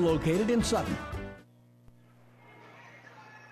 located in Sutton.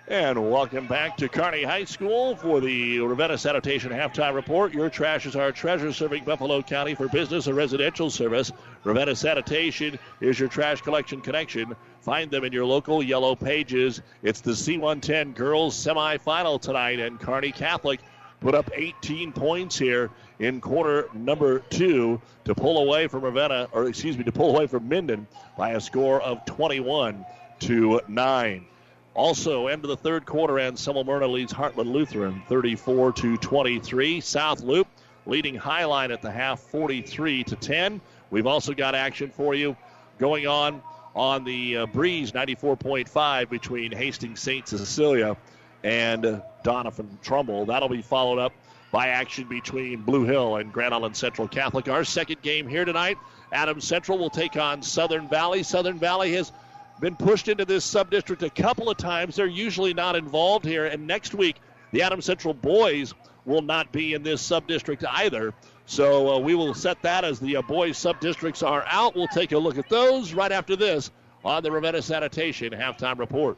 And welcome back to Kearney High School for the Ravenna Sanitation Halftime Report. Your trash is our treasure, serving Buffalo County for business and residential service. Ravenna Sanitation is your trash collection connection. Find them in your local yellow pages. It's the C110 girls semifinal tonight, and Kearney Catholic put up 18 points here in quarter number two to pull away from Ravenna, or excuse me, to pull away from Minden by a score of 21 to 9. Also, end of the third quarter, and Semmelmerna leads Heartland Lutheran 34 to 23. South Loop leading Highline at the half 43 to 10. We've also got action for you going on on the uh, Breeze 94.5 between Hastings St. Cecilia and Doniphan Trumbull. That'll be followed up by action between Blue Hill and Grand Island Central Catholic. Our second game here tonight, Adams Central will take on Southern Valley. Southern Valley has been pushed into this sub-district a couple of times. They're usually not involved here. And next week, the Adams Central boys will not be in this sub-district either. So uh, we will set that as the uh, boys sub-districts are out. We'll take a look at those right after this on the Ravenna Sanitation halftime report.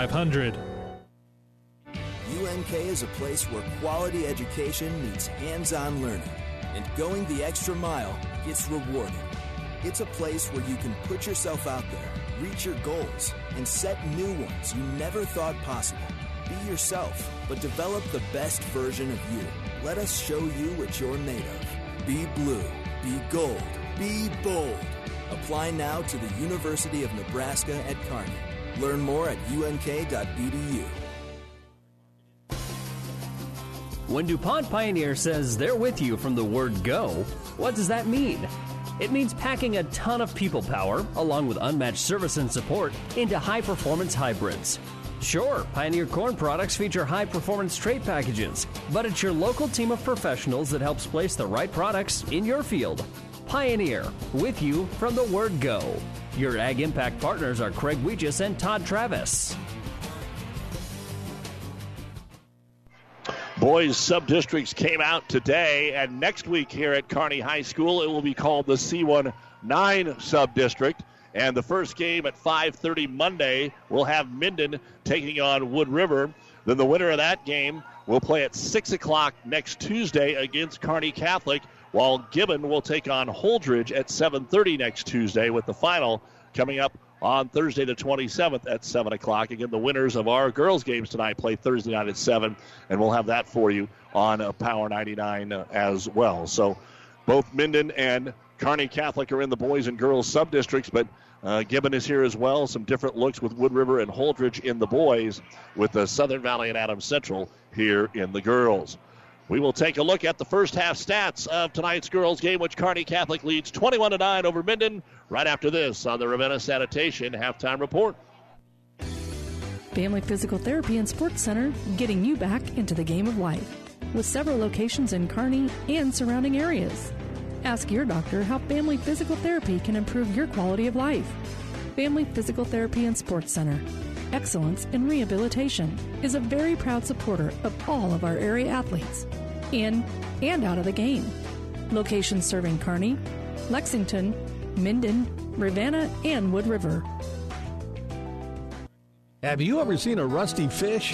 3500. UNK is a place where quality education meets hands on learning, and going the extra mile gets rewarded. It's a place where you can put yourself out there, reach your goals, and set new ones you never thought possible. Be yourself, but develop the best version of you. Let us show you what you're made of. Be blue, be gold, be bold. Apply now to the University of Nebraska at Kearney. Learn more at unk.edu. When DuPont Pioneer says they're with you from the word go, what does that mean? It means packing a ton of people power, along with unmatched service and support, into high performance hybrids. Sure, Pioneer Corn products feature high performance trait packages, but it's your local team of professionals that helps place the right products in your field. Pioneer, with you from the word go. Your Ag Impact partners are Craig Weegis and Todd Travis. Boys sub-districts came out today, and next week here at Kearney High School, it will be called the C19 sub-district. And the first game at 5:30 Monday will have Minden taking on Wood River. Then the winner of that game will play at 6 o'clock next Tuesday against Kearney Catholic, while Gibbon will take on Holdrege at 7:30 next Tuesday, with the final coming up on Thursday the 27th at 7 o'clock. Again, the winners of our girls' games tonight play Thursday night at 7, and we'll have that for you on Power 99 uh, as well. So both Minden and Kearney Catholic are in the boys and girls sub-districts, but uh, Gibbon is here as well. Some different looks with Wood River and Holdrege in the boys, with the Southern Valley and Adams Central here in the girls. We will take a look at the first half stats of tonight's girls game, which Kearney Catholic leads 21 to 9 over Minden. Right after this on the Ravenna Sanitation halftime report. Family Physical Therapy and Sports Center, getting you back into the game of life, with several locations in Kearney and surrounding areas. Ask your doctor how Family Physical Therapy can improve your quality of life. Family Physical Therapy and Sports Center. Excellence in Rehabilitation is a very proud supporter of all of our area athletes, in and out of the game. Locations serving Kearney, Lexington, Minden, Ravenna, and Wood River. Have you ever seen a rusty fish?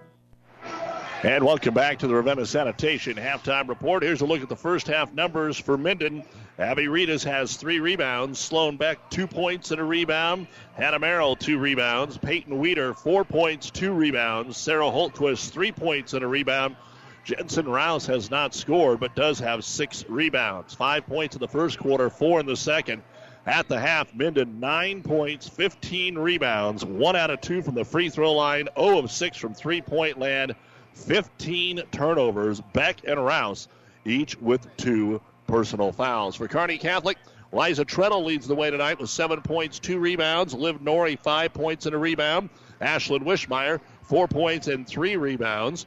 And welcome back to the Ravenna Sanitation halftime report. Here's a look at the first half numbers for Minden. Abby Reedus has three rebounds. Sloan Beck, two points and a rebound. Hannah Merrill, two rebounds. Peyton Weeder, four points, two rebounds. Sarah Holtquist, three points and a rebound. Jensen Rouse has not scored, but does have six rebounds. Five points in the first quarter, four in the second. At the half, Minden, nine points, 15 rebounds, one out of two from the free throw line, 0 of 6 from three point land. 15 turnovers. Beck and Rouse, each with two personal fouls. For Kearney Catholic, Liza Treadle leads the way tonight with seven points, two rebounds. Liv Norrie, five points and a rebound. Ashlyn Wishmeyer, four points and three rebounds.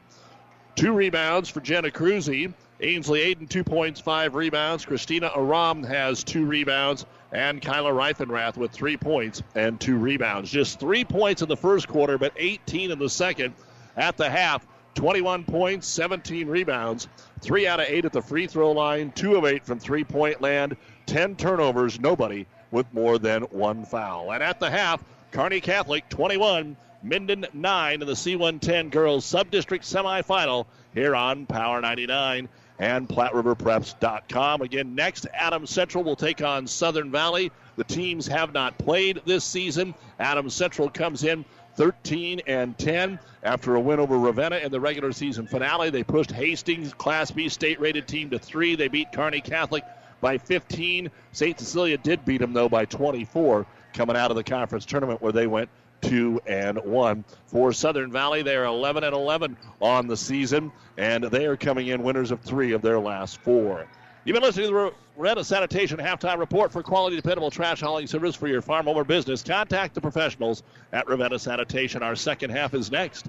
Two rebounds for Jenna Cruzy. Ainsley Aiden, two points, five rebounds. Christina Aram has two rebounds. And Kyla Reifenrath with three points and two rebounds. Just three points in the first quarter, but 18 in the second. At the half, 21 points, 17 rebounds, three out of eight at the free throw line, two of eight from three point land, 10 turnovers, nobody with more than one foul. And at the half, Kearney Catholic 21, Minden 9 in the C110 girls sub-district semifinal here on Power 99 and PlatteRiverPreps.com. Again, next, Adams Central will take on Southern Valley. The teams have not played this season. Adams Central comes in 13 and 10 after a win over Ravenna in the regular season finale. They pushed Hastings, Class B state rated team, to three. They beat Kearney Catholic by 15. St. Cecilia did beat them, though, by 24 coming out of the conference tournament where they went two and one. For Southern Valley, they are 11 and 11 on the season, and they are coming in winners of three of their last four. You've been listening to the Ravenna Sanitation halftime report for quality, dependable trash hauling service for your farm or business. Contact the professionals at Ravenna Sanitation. Our second half is next.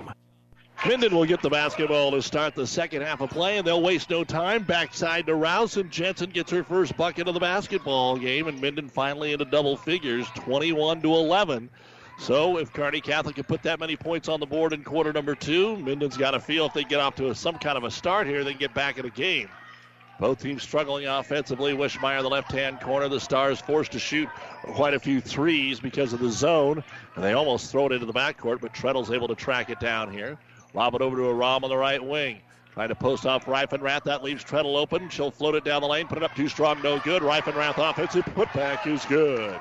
Minden will get the basketball to start the second half of play, and they'll waste no time. Backside to Rouse, and Jensen gets her first bucket of the basketball game, and Minden finally into double figures, 21 to 11. So if Kearney Catholic can put that many points on the board in quarter number two, Minden's got to feel if they get off to a, some kind of a start here, they can get back in the game. Both teams struggling offensively. Wishmeyer, the left-hand corner. The Stars forced to shoot quite a few threes because of the zone, and they almost throw it into the backcourt, but Treadle's able to track it down here. Lob it over to Aram on the right wing. Trying to post off Reifenrath. That leaves Treadle open. She'll float it down the lane. Put it up too strong. No good. Reifenrath offensive putback is good.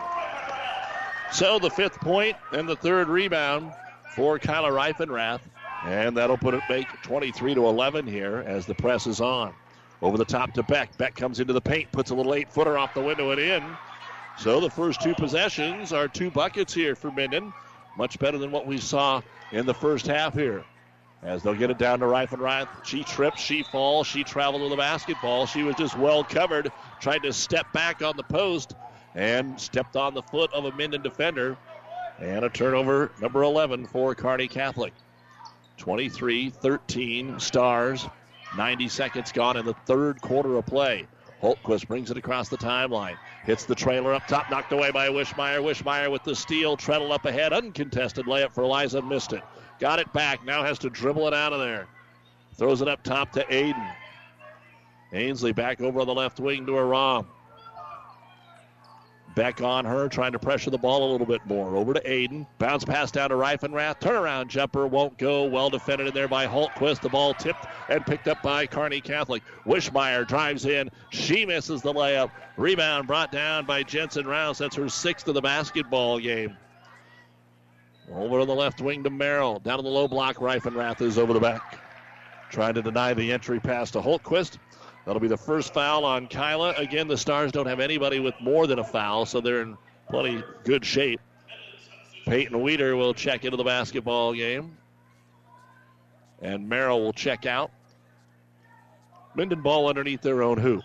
So the fifth point and the third rebound for Kyla Reifenrath. And that'll put it make 23 to 11 here as the press is on. Over the top to Beck. Beck comes into the paint, puts a little eight footer off the window and in. So the first two possessions are two buckets here for Minden. Much better than what we saw in the first half here as they'll get it down to Reifenrath. She trips, she falls, she traveled with the basketball. She was just well covered, tried to step back on the post and stepped on the foot of a Minden defender. And a turnover, number 11 for Kearney Catholic. 23 13 Stars. 90 seconds gone in the third quarter of play. Holtquist brings it across the timeline. Hits the trailer up top, knocked away by Wishmeyer. Wishmeyer with the steal, Treadle up ahead. Uncontested layup for Liza, missed it. Got it back. Now has to dribble it out of there. Throws it up top to Aiden. Ainsley back over on the left wing to Aram. Beck on her, trying to pressure the ball a little bit more. Over to Aiden. Bounce pass down to Reifenrath. Turnaround jumper won't go. Well defended in there by Holtquist. The ball tipped and picked up by Kearney Catholic. Wishmeyer drives in. She misses the layup. Rebound brought down by Jensen Rouse. That's her sixth of the basketball game. Over on the left wing to Merrill. Down to the low block, Reifenrath is over the back. Trying to deny the entry pass to Holtquist. That'll be the first foul on Kyla. Again, the Stars don't have anybody with more than a foul, so they're in plenty good shape. Peyton Weeder will check into the basketball game. And Merrill will check out. Minden ball underneath their own hoop.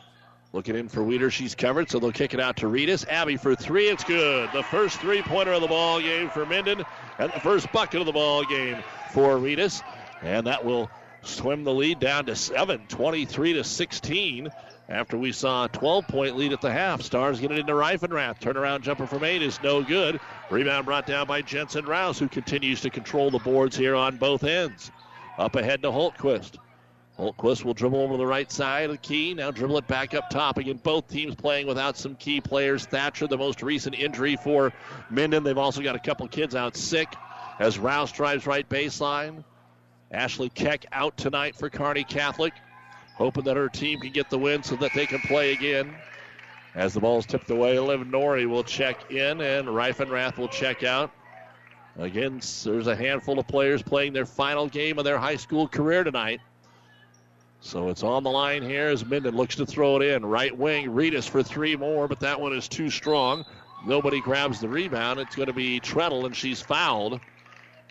Looking in for Weeder. She's covered, so they'll kick it out to Reedus. Abby for three. It's good. The first three pointer of the ball game for Minden, and the first bucket of the ball game for Reedus. And that will swim the lead down to seven, 23 to 16. After we saw a 12 point lead at the half, Stars get it into Reifenrath. Turnaround jumper from eight is no good. Rebound brought down by Jensen Rouse, who continues to control the boards here on both ends. Up ahead to Holtquist. Holtquist will dribble over to the right side of the key. Now dribble it back up top. Again, both teams playing without some key players. Thatcher, the most recent injury for Minden. They've also got a couple kids out sick as Rouse drives right baseline. Ashley Keck out tonight for Kearney Catholic, hoping that her team can get the win so that they can play again. As the ball's tipped away, Liv Nori will check in and Reifenrath will check out. Again, there's a handful of players playing their final game of their high school career tonight. So it's on the line here as Minden looks to throw it in. Right wing, Reedus for three more, but that one is too strong. Nobody grabs the rebound. It's going to be Treadle, and she's fouled.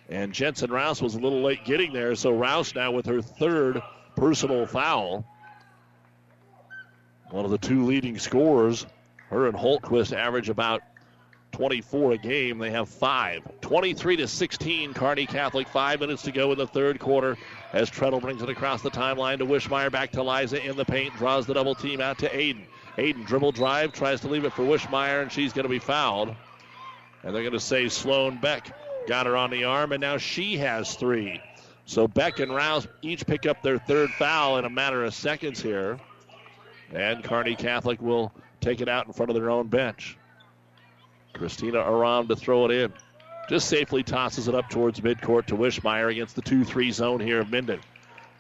And Jensen Rouse was a little late getting there, so Rouse now with her third personal foul. One of the two leading scorers. Her and Holtquist average about 24 a game. They have five. 23 to 16. Kearney Catholic. Five minutes to go in the third quarter as Treadle brings it across the timeline to Wishmeyer. Back to Liza in the paint. Draws the double team out to Aiden. Aiden dribble drive. Tries to leave it for Wishmeyer, and she's going to be fouled. And they're going to say Sloan Beck got her on the arm, and now she has three. So Beck and Rouse each pick up their third foul in a matter of seconds here. And Kearney Catholic will take it out in front of their own bench. Christina Aram to throw it in. Just safely tosses it up towards midcourt to Wishmeyer against the 2 3 zone here of Minden.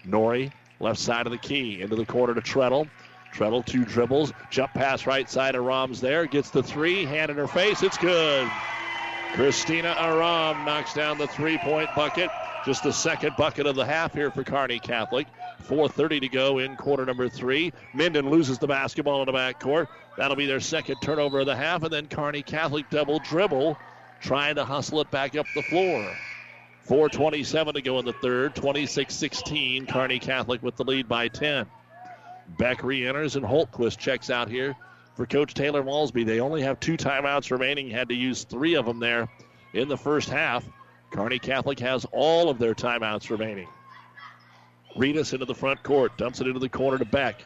Nori, left side of the key, into the corner to Treadle. Treadle, two dribbles, jump pass right side of Rom's there, gets the three, hand in her face, it's good. Christina Aram knocks down the three point bucket. Just the second bucket of the half here for Kearney Catholic. 4.30 to go in quarter number three. Minden loses the basketball in the backcourt. That'll be their second turnover of the half, and then Kearney Catholic double dribble, trying to hustle it back up the floor. 4.27 to go in the third. 26 16. Kearney Catholic with the lead by 10. Beck re enters, and Holtquist checks out here for Coach Taylor Malsby. They only have two timeouts remaining, had to use three of them there in the first half. Kearney Catholic has all of their timeouts remaining. Reedus into the front court, dumps it into the corner to Beck.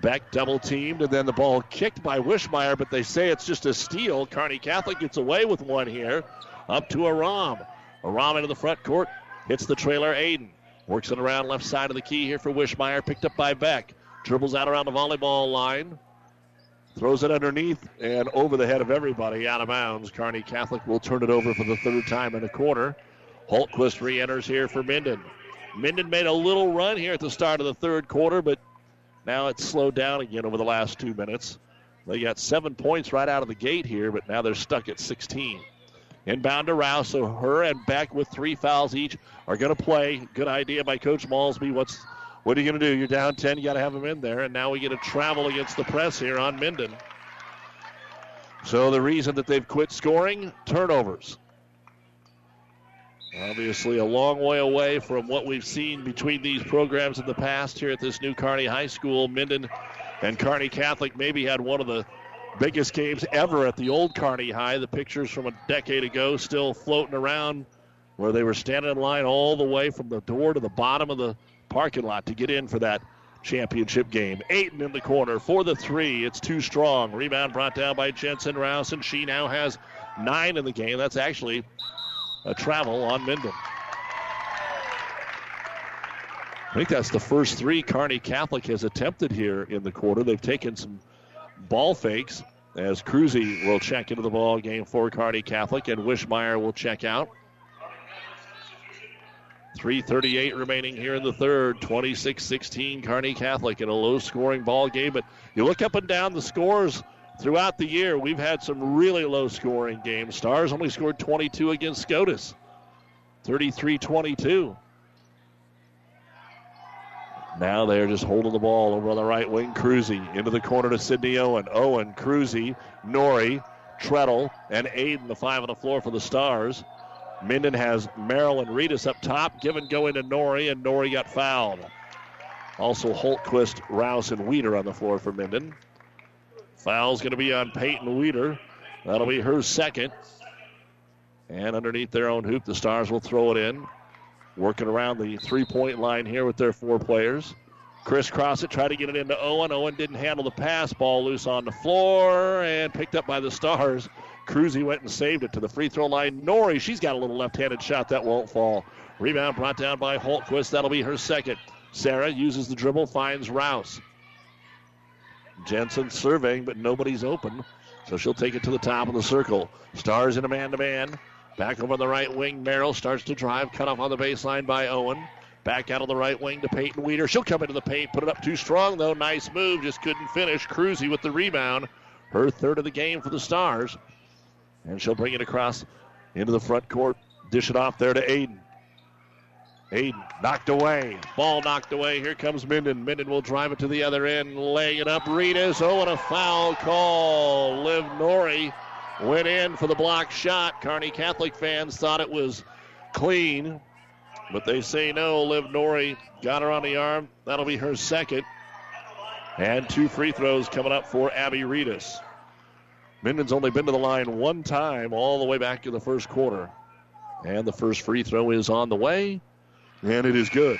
Beck double teamed, and then the ball kicked by Wishmeyer, but they say it's just a steal. Kearney Catholic gets away with one here. Up to Aram. Aram into the front court, hits the trailer Aiden. Works it around left side of the key here for Wishmeyer, picked up by Beck. Dribbles out around the volleyball line. Throws it underneath and over the head of everybody out of bounds. Kearney Catholic will turn it over for the third time in a quarter. Holtquist re enters here for Minden. Minden made a little run here at the start of the third quarter, but now it's slowed down again over the last two minutes. They got seven points right out of the gate here, but now they're stuck at 16. Inbound to Rouse, so her and Beck with three fouls each are going to play. Good idea by Coach Malsby. What's what are you going to do? You're down 10, you got to have them in there, and now we get a travel against the press here on Minden. So the reason that they've quit scoring, turnovers. Obviously, a long way away from what we've seen between these programs in the past here at this new Kearney High School. Minden and Kearney Catholic maybe had one of the biggest games ever at the old Kearney High. The pictures from a decade ago still floating around where they were standing in line all the way from the door to the bottom of the parking lot to get in for that championship game. Aiden in the corner for the three. It's too strong. Rebound brought down by Jensen Rouse, and she now has nine in the game. That's actually a travel on Minden. I think that's the first three Kearney Catholic has attempted here in the quarter. They've taken some ball fakes as Cruzy will check into the ball game for Kearney Catholic, and Wishmeyer will check out. 3.38 remaining here in the third. 26 16 Kearney Catholic in a low scoring ball game. But you look up and down the scores throughout the year, we've had some really low scoring games. Stars only scored 22 against SCOTUS, 33 22. Now they're just holding the ball over on the right wing. Cruzy into the corner to Sidney Owen. Owen, Cruzy, Nori, Treadle, and Aiden, the five on the floor for the Stars. Minden has Marilyn Reedus up top. Give and go into Nori, and Nori got fouled. Also, Holtquist, Rouse, and Weeder on the floor for Minden. Foul's going to be on Peyton Weeder. That'll be her second. And underneath their own hoop, the Stars will throw it in. Working around the three point line here with their four players. Crisscross it, try to get it into Owen. Owen didn't handle the pass. Ball loose on the floor and picked up by the Stars. Cruzy went and saved it to the free throw line. Nori, she's got a little left handed shot that won't fall. Rebound brought down by Holtquist. That'll be her second. Sarah uses the dribble, finds Rouse. Jensen surveying, but nobody's open. So she'll take it to the top of the circle. Stars in a man to man. Back over the right wing. Merrill starts to drive. Cut off on the baseline by Owen. Back out of the right wing to Peyton Weeder. She'll come into the paint. Put it up too strong, though. Nice move. Just couldn't finish. Cruzy with the rebound. Her third of the game for the Stars. And she'll bring it across into the front court. Dish it off there to Aiden. Aiden knocked away. Ball knocked away. Here comes Minden. Minden will drive it to the other end, laying it up. Reedus. Oh, and a foul call. Liv Nori went in for the block shot. Kearney Catholic fans thought it was clean, but they say no. Liv Nori got her on the arm. That'll be her second. And two free throws coming up for Abby Reedus. Minden's only been to the line one time all the way back in the first quarter. And the first free throw is on the way, and it is good.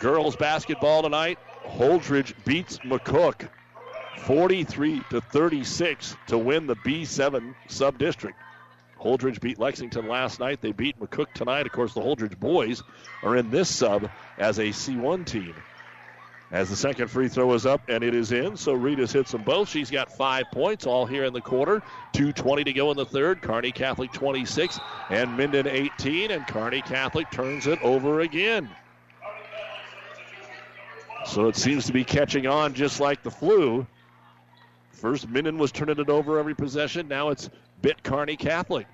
Girls basketball tonight. Holdrege beats McCook 43 to 36 to win the B7 sub district. Holdrege beat Lexington last night. They beat McCook tonight. Of course, the Holdrege boys are in this sub as a C1 team. As the second free throw is up and it is in, so Reedus hits them both. She's got five points all here in the quarter. 2.20 to go in the third. Kearney Catholic 26 and Minden 18, and Kearney Catholic turns it over again. So it seems to be catching on just like the flu. First, Minden was turning it over every possession. Now it's bit Kearney Catholic.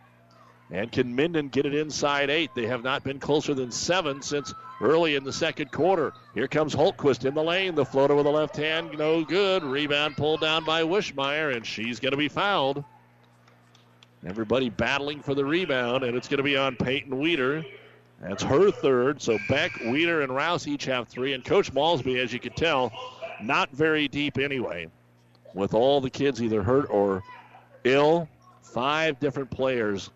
And can Minden get it inside eight? They have not been closer than seven since early in the second quarter. Here comes Holtquist in the lane. The floater with the left hand, no good. Rebound pulled down by Wishmeyer, and she's going to be fouled. Everybody battling for the rebound, and it's going to be on Peyton Weeder. That's her third. So Beck, Weeder, and Rouse each have three. And Coach Malsby, as you can tell, not very deep anyway. With all the kids either hurt or ill, five different players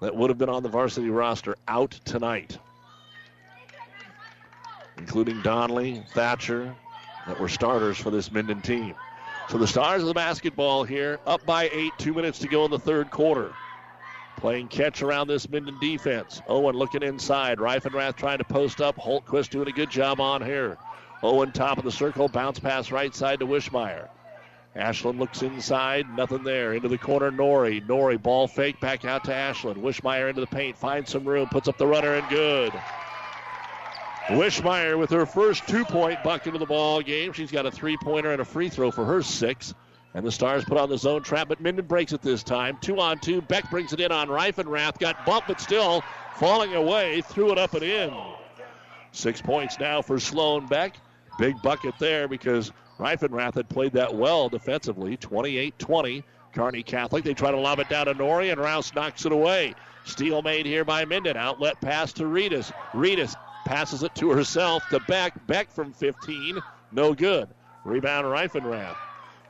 that would have been on the varsity roster out tonight, including Donnelly, Thatcher, that were starters for this Minden team. So the Stars of the basketball here, up by eight, two minutes to go in the third quarter. Playing catch around this Minden defense. Owen looking inside. Reifenrath trying to post up. Holtquist doing a good job on here. Owen top of the circle. Bounce pass right side to Wishmeyer. Ashlyn looks inside, nothing there. Into the corner, Nori. Nori, ball fake, back out to Ashlyn. Wishmeyer into the paint, finds some room, puts up the runner, and good. Wishmeyer with her first two point bucket of the ball game. She's got a three pointer and a free throw for her six. And the Stars put on the zone trap, but Minden breaks it this time. Two on two. Beck brings it in on Reifenrath. Got bumped, but still falling away. Threw it up and in. Six points now for Sloan Beck. Big bucket there because Reifenrath had played that well defensively. 28 20. Kearney Catholic. They try to lob it down to Nori, and Rouse knocks it away. Steal made here by Minden. Outlet pass to Reedus. Reedus passes it to herself to Beck. Beck from 15. No good. Rebound Reifenrath.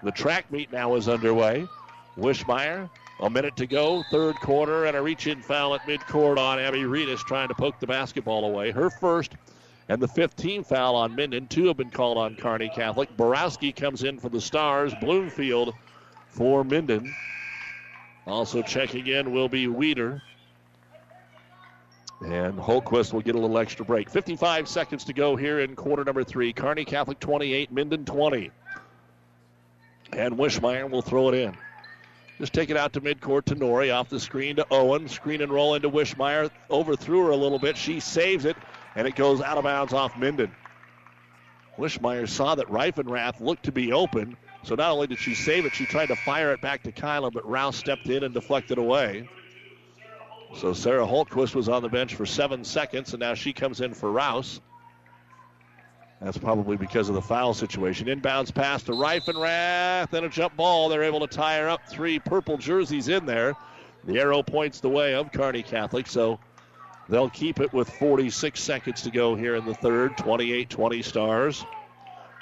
The track meet now is underway. Wishmeyer, a minute to go, third quarter, and a reach in foul at midcourt on Abby Reedus trying to poke the basketball away. Her first and the 15 foul on Minden. Two have been called on Kearney Catholic. Borowski comes in for the Stars. Bloomfield for Minden. Also checking in will be Weeder. And Holtquist will get a little extra break. 55 seconds to go here in quarter number three. Kearney Catholic 28, Minden 20. And Wishmeyer will throw it in. Just take it out to midcourt to Nori. Off the screen to Owen. Screen and roll into Wishmeyer. Overthrew her a little bit. She saves it, and it goes out of bounds off Minden. Wishmeyer saw that Reifenrath looked to be open. So not only did she save it, she tried to fire it back to Kyla, but Rouse stepped in and deflected away. So Sarah Holtquist was on the bench for seven seconds, and now she comes in for Rouse. That's probably because of the foul situation. Inbounds pass to Reifenrath, then a jump ball. They're able to tie her up. Three purple jerseys in there. The arrow points the way of Kearney Catholic, so they'll keep it with 46 seconds to go here in the third. 28 20 stars.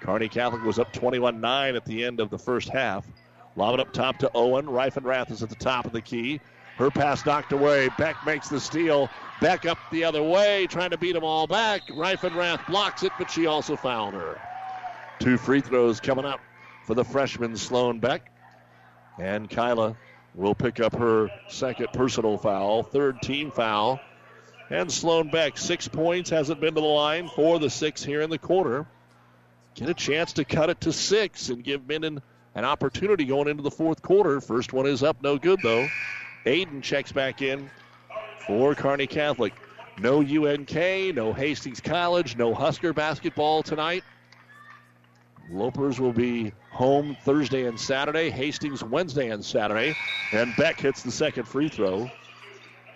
Kearney Catholic was up 21 9 at the end of the first half. Lob it up top to Owen. Reifenrath is at the top of the key. Her pass knocked away. Beck makes the steal. Back up the other way, trying to beat them all back. Reifenrath blocks it, but she also fouled her. Two free throws coming up for the freshman Sloan Beck. And Kyla will pick up her second personal foul, third team foul. And Sloan Beck, six points, hasn't been to the line for the six here in the quarter. Get a chance to cut it to six and give Minden an opportunity going into the fourth quarter. First one is up, no good though. Aiden checks back in for Kearney Catholic. No UNK, no Hastings College, no Husker basketball tonight. Lopers will be home Thursday and Saturday, Hastings Wednesday and Saturday. And Beck hits the second free throw.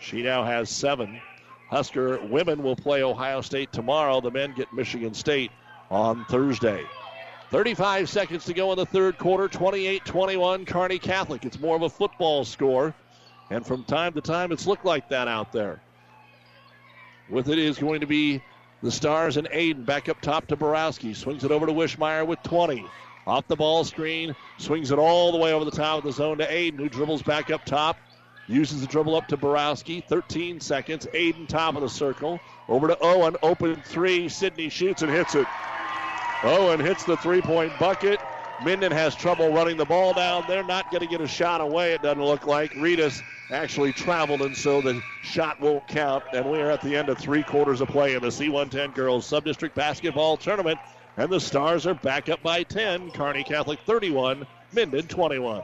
She now has seven. Husker women will play Ohio State tomorrow. The men get Michigan State on Thursday. 35 seconds to go in the third quarter, 28 21, Kearney Catholic. It's more of a football score, and from time to time it's looked like that out there. With it is going to be the Stars and Aiden back up top to Borowski. Swings it over to Wishmeyer with 20. Off the ball screen, swings it all the way over the top of the zone to Aiden, who dribbles back up top. Uses the dribble up to Borowski. 13 seconds. Aiden top of the circle. Over to Owen. Open three. Sydney shoots and hits it. Owen hits the three point bucket. Minden has trouble running the ball down. They're not going to get a shot away, it doesn't look like. Reedus actually traveled, and so the shot won't count. And we are at the end of three quarters of play in the C110 Girls Subdistrict Basketball Tournament. And the Stars are back up by 10. Kearney Catholic 31, Minden 21.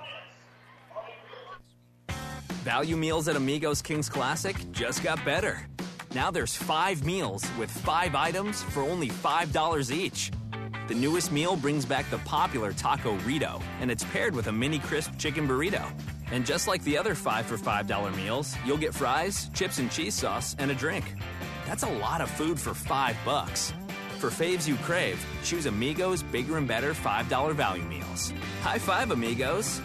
Value meals at Amigos Kings Classic just got better. Now there's five meals with five items for only $5 each. The newest meal brings back the popular Taco Rito, and it's paired with a mini crisp chicken burrito. And just like the other five for $5 meals, you'll get fries, chips and cheese sauce, and a drink. That's a lot of food for five bucks. For faves you crave, choose Amigos Bigger and Better $5 value meals. High five, Amigos!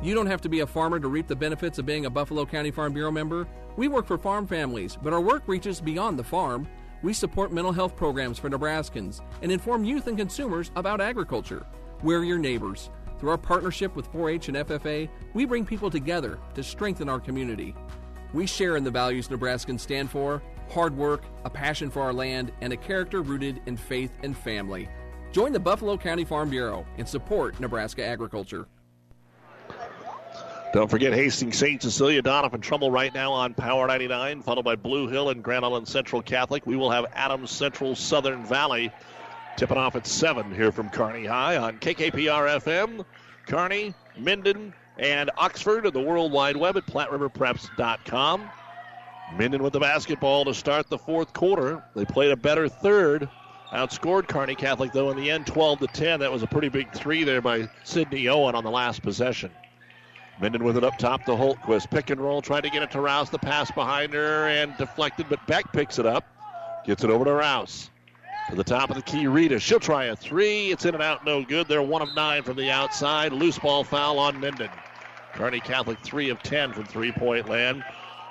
You don't have to be a farmer to reap the benefits of being a Buffalo County Farm Bureau member. We work for farm families, but our work reaches beyond the farm. We support mental health programs for Nebraskans and inform youth and consumers about agriculture. We're your neighbors. Through our partnership with 4 H and FFA, we bring people together to strengthen our community. We share in the values Nebraskans stand for hard work, a passion for our land, and a character rooted in faith and family. Join the Buffalo County Farm Bureau and support Nebraska agriculture. Don't forget Hastings St. Cecilia, Doniphan Trumbull right now on Power 99, followed by Blue Hill and Grand Island Central Catholic. We will have Adams Central Southern Valley tipping off at 7 here from Kearney High on KKPR FM, Kearney, Minden, and Oxford, and the World Wide Web at PlatteRiverPreps.com. Minden with the basketball to start the fourth quarter. They played a better third. Outscored Kearney Catholic, though, in the end, 12 to 10. That was a pretty big three there by Sydney Owen on the last possession. Minden with it up top to Holtquist. Pick and roll, trying to get it to Rouse. The pass behind her and deflected, but Beck picks it up. Gets it over to Rouse. To the top of the key, Rita. She'll try a three. It's in and out, no good. They're one of nine from the outside. Loose ball foul on Minden. Kearney Catholic three of ten from three point land.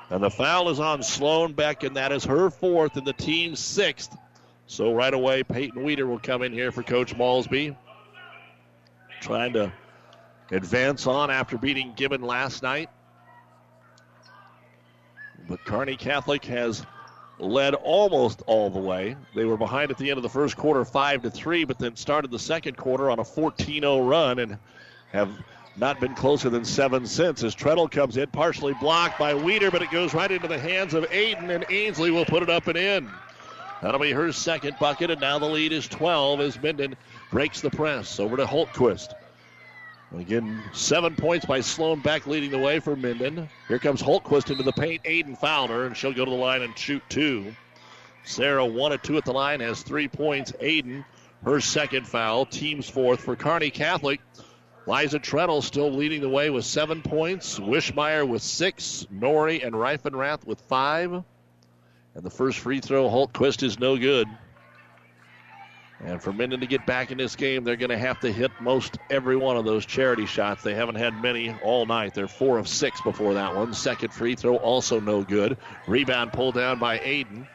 And the foul is on Sloan Beck, and that is her fourth and the team's sixth. So right away, Peyton Weeder will come in here for Coach Malsby. Trying to advance on after beating Gibbon last night. But Kearney Catholic has led almost all the way. They were behind at the end of the first quarter, five to three, but then started the second quarter on a 14-0 run and have not been closer than seven since. As Treadle comes in, partially blocked by Weeder, but it goes right into the hands of Aiden, and Ainsley will put it up and in. That'll be her second bucket, and now the lead is 12 as Minden breaks the press over to Holtquist. Again, seven points by Sloan Beck leading the way for Minden. Here comes Holtquist into the paint. Aiden fouled her, and she'll go to the line and shoot two. Sarah one of two at the line, has three points. Aiden, her second foul. Team's fourth for Kearney Catholic. Liza Treadle still leading the way with seven points. Wishmeyer with six. Nori and Reifenrath with five. And the first free throw, Holtquist is no good. And for Minden to get back in this game, they're going to have to hit most every one of those charity shots. They haven't had many all night. They're four of six before that one. Second free throw, also no good. Rebound pulled down by Aiden.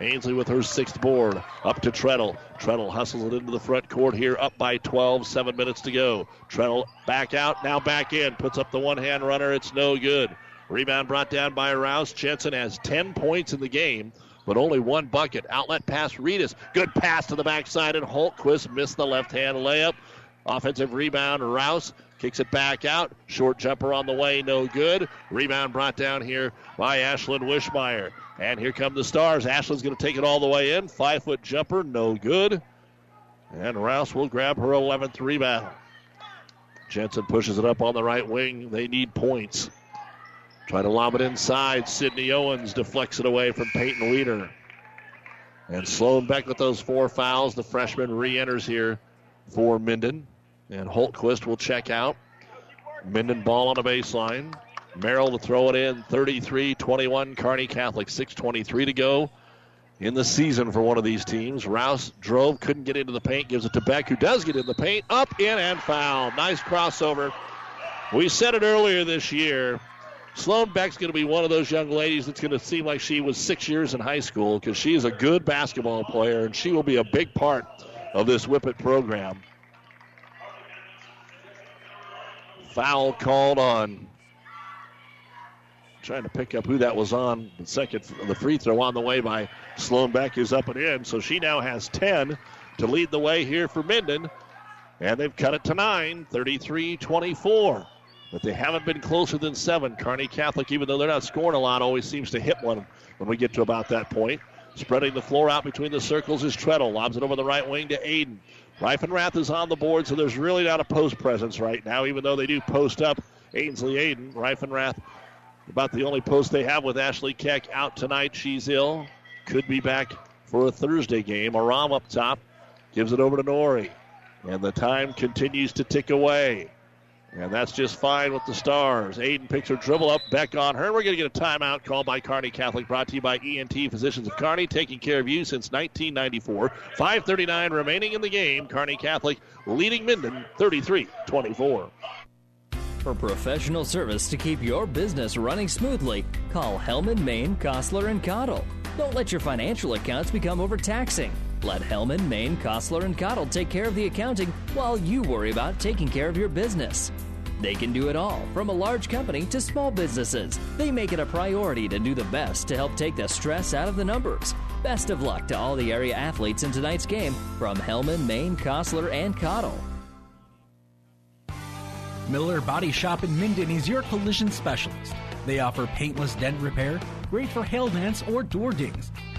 Ainsley with her sixth board. Up to Treadle. Treadle hustles it into the front court here, up by 12, seven minutes to go. Treadle back out, now back in. Puts up the one hand runner. It's no good. Rebound brought down by Rouse. Jensen has 10 points in the game but only one bucket. Outlet pass, Reedus. Good pass to the backside, and Holtquist missed the left hand layup. Offensive rebound, Rouse Kicks it back out. Short jumper on the way, no good. Rebound brought down here by Ashlyn Wishmeyer. And here come the Stars. Ashlyn's going to take it all the way in. Five foot jumper, no good. And Rouse will grab her 11th rebound. Jensen pushes it up on the right wing. They need points. Try to lob it inside. Sydney Owens deflects it away from Peyton Weeder. And Sloan Beck with those four fouls. The freshman re enters here for Minden. And Holtquist will check out. Minden ball on the baseline. Merrill to throw it in. 33 21. Kearney Catholic. 6.23 to go in the season for one of these teams. Rouse drove, couldn't get into the paint, gives it to Beck, who does get in the paint. Up, in, and foul. Nice crossover. We said it earlier this year. Sloan Beck's going to be one of those young ladies that's going to seem like she was six years in high school because she is a good basketball player and she will be a big part of this Whippet program. Foul called on. Trying to pick up who that was on. The second, the free throw on the way by Sloan Beck is up and in. So she now has 10 to lead the way here for Minden. And they've cut it to 9, 33 24 but they haven't been closer than seven. Kearney Catholic, even though they're not scoring a lot, always seems to hit one when we get to about that point. Spreading the floor out between the circles is Treadle. Lobs it over the right wing to Aiden. Reifenrath is on the board, so there's really not a post presence right now, even though they do post up Ainsley Aiden. Reifenrath, about the only post they have with Ashley Keck out tonight. She's ill. Could be back for a Thursday game. Aram up top gives it over to Nori. And the time continues to tick away. And that's just fine with the Stars. Aiden picks her dribble up, back on her. We're going to get a timeout called by Kearney Catholic, brought to you by ENT Physicians of Kearney, taking care of you since 1994. 5.39 remaining in the game. Kearney Catholic leading Minden 33 24. For professional service to keep your business running smoothly, call Hellman, Maine, Kostler, and Cottle. Don't let your financial accounts become overtaxing. Let Hellman, Maine, Kostler, and Cottle take care of the accounting while you worry about taking care of your business. They can do it all, from a large company to small businesses. They make it a priority to do the best to help take the stress out of the numbers. Best of luck to all the area athletes in tonight's game from Hellman, Maine, Kostler, and Cottle. Miller Body Shop in Minden is your collision specialist. They offer paintless dent repair, great for hail dents or door dings,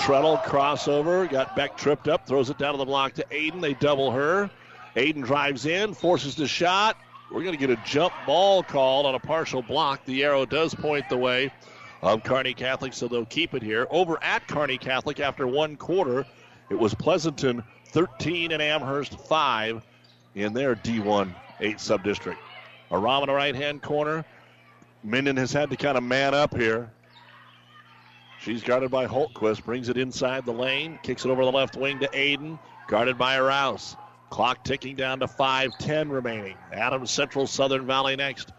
Treadle crossover. Got Beck tripped up. Throws it down to the block to Aiden. They double her. Aiden drives in. Forces the shot. We're going to get a jump ball called on a partial block. The arrow does point the way of Kearney Catholic, so they'll keep it here. Over at Kearney Catholic after one quarter, it was Pleasanton 13 and Amherst 5 in their D1 8 sub district. Aram in the right hand corner. Minden has had to kind of man up here. She's guarded by Holtquist, brings it inside the lane, kicks it over the left wing to Aiden, guarded by Rouse. Clock ticking down to 5-10 remaining. Adams Central Southern Valley next.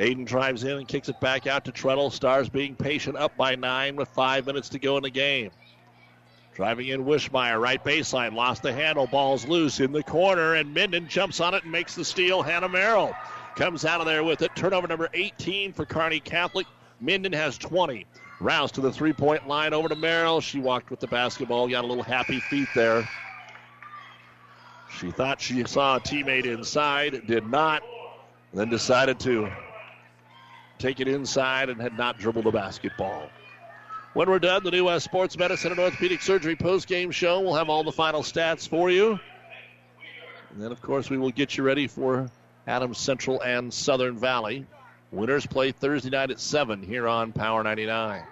Aiden drives in and kicks it back out to Treadle. Stars being patient up by nine with five minutes to go in the game. Driving in Wishmeyer, right baseline, lost the handle, ball's loose in the corner, and Minden jumps on it and makes the steal. Hannah Merrill comes out of there with it. Turnover number 18 for Kearney Catholic. Minden has 20. Rouse to the three point line over to Merrill. She walked with the basketball, got a little happy feet there. She thought she saw a teammate inside, did not, then decided to take it inside and had not dribbled the basketball. When we're done, the New West Sports Medicine and Orthopedic Surgery post-game show. We'll have all the final stats for you. And then, of course, we will get you ready for Adams Central and Southern Valley. Winners play Thursday night at 7 here on Power 99.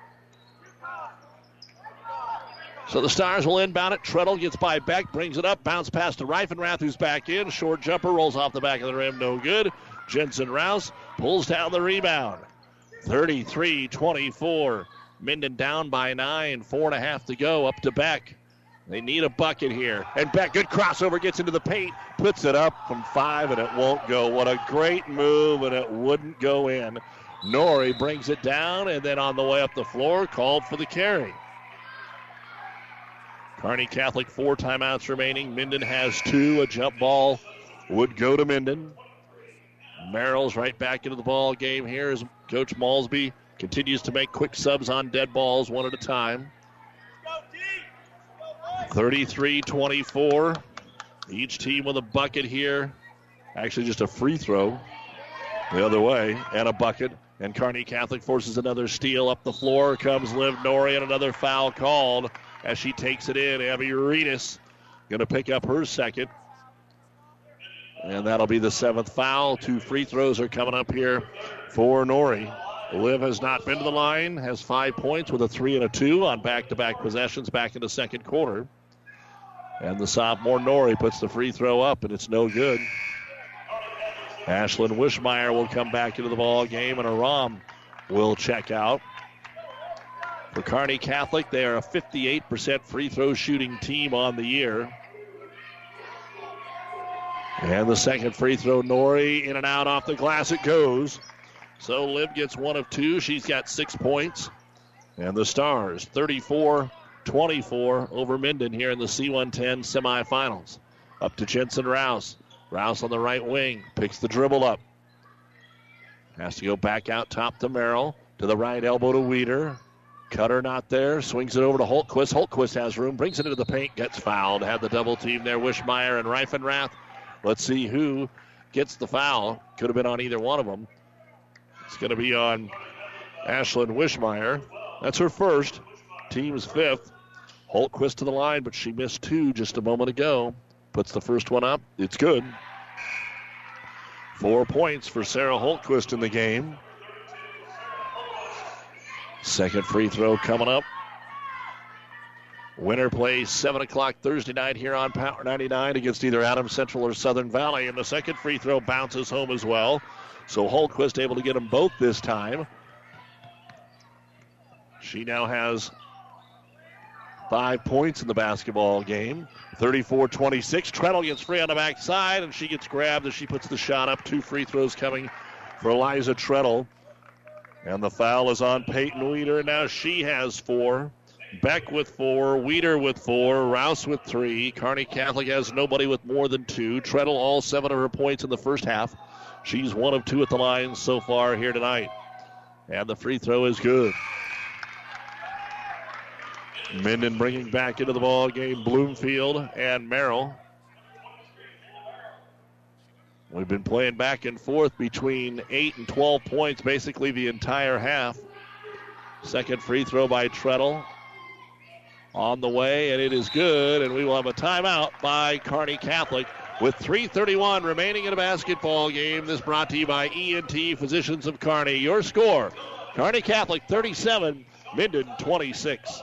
So the Stars will inbound it. Treadle gets by Beck, brings it up, bounce pass to Reifenrath, who's back in. Short jumper rolls off the back of the rim, no good. Jensen Rouse pulls down the rebound. 33 24. Minden down by nine, four and a half to go. Up to Beck. They need a bucket here. And Beck, good crossover, gets into the paint, puts it up from five, and it won't go. What a great move, and it wouldn't go in. Nori brings it down, and then on the way up the floor, called for the carry. Kearney Catholic, four timeouts remaining. Minden has two. A jump ball would go to Minden. Merrill's right back into the ball game here as Coach Malsby continues to make quick subs on dead balls one at a time. 33 24. Each team with a bucket here. Actually, just a free throw the other way and a bucket. And Kearney Catholic forces another steal up the floor. Comes Liv Nori and another foul called as she takes it in. Abby Reedus going to pick up her second. And that'll be the seventh foul. Two free throws are coming up here for Nori. Liv has not been to the line, has five points with a three and a two on back to back possessions back in the second quarter. And the sophomore Nori puts the free throw up, and it's no good. Ashlyn Wishmeyer will come back into the ball game, and Aram will check out. For Kearney Catholic, they are a 58% free throw shooting team on the year. And the second free throw, Nori, in and out off the glass it goes. So Liv gets one of two. She's got six points. And the Stars, 34 24 over Minden here in the C110 semifinals. Up to Jensen Rouse. Rouse on the right wing. Picks the dribble up. Has to go back out top to Merrill. To the right elbow to Weeder. Cutter not there. Swings it over to Holtquist. Holtquist has room. Brings it into the paint. Gets fouled. Had the double team there. Wishmeyer and Reifenrath. Let's see who gets the foul. Could have been on either one of them. It's going to be on Ashlyn Wishmeyer. That's her first. Team's fifth. Holtquist to the line, but she missed two just a moment ago. Puts the first one up. It's good. Four points for Sarah Holtquist in the game. Second free throw coming up. Winner plays 7 o'clock Thursday night here on Power 99 against either Adams Central or Southern Valley. And the second free throw bounces home as well. So Holtquist able to get them both this time. She now has five points in the basketball game. 34 26. Treadle gets free on the backside, and she gets grabbed as she puts the shot up. Two free throws coming for Eliza Treadle. And the foul is on Peyton Weeder. Now she has four. Beck with four. Weeder with four. Rouse with three. Kearney Catholic has nobody with more than two. Treadle all seven of her points in the first half. She's one of two at the line so far here tonight. And the free throw is good. Minden bringing back into the ball game Bloomfield and Merrill. We've been playing back and forth between 8 and 12 points basically the entire half. Second free throw by Treadle on the way, and it is good. And we will have a timeout by Kearney Catholic with 3:31 remaining in a basketball game. This brought to you by ENT Physicians of Kearney. Your score: Kearney Catholic 37, Minden 26.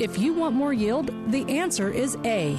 If you want more yield, the answer is A.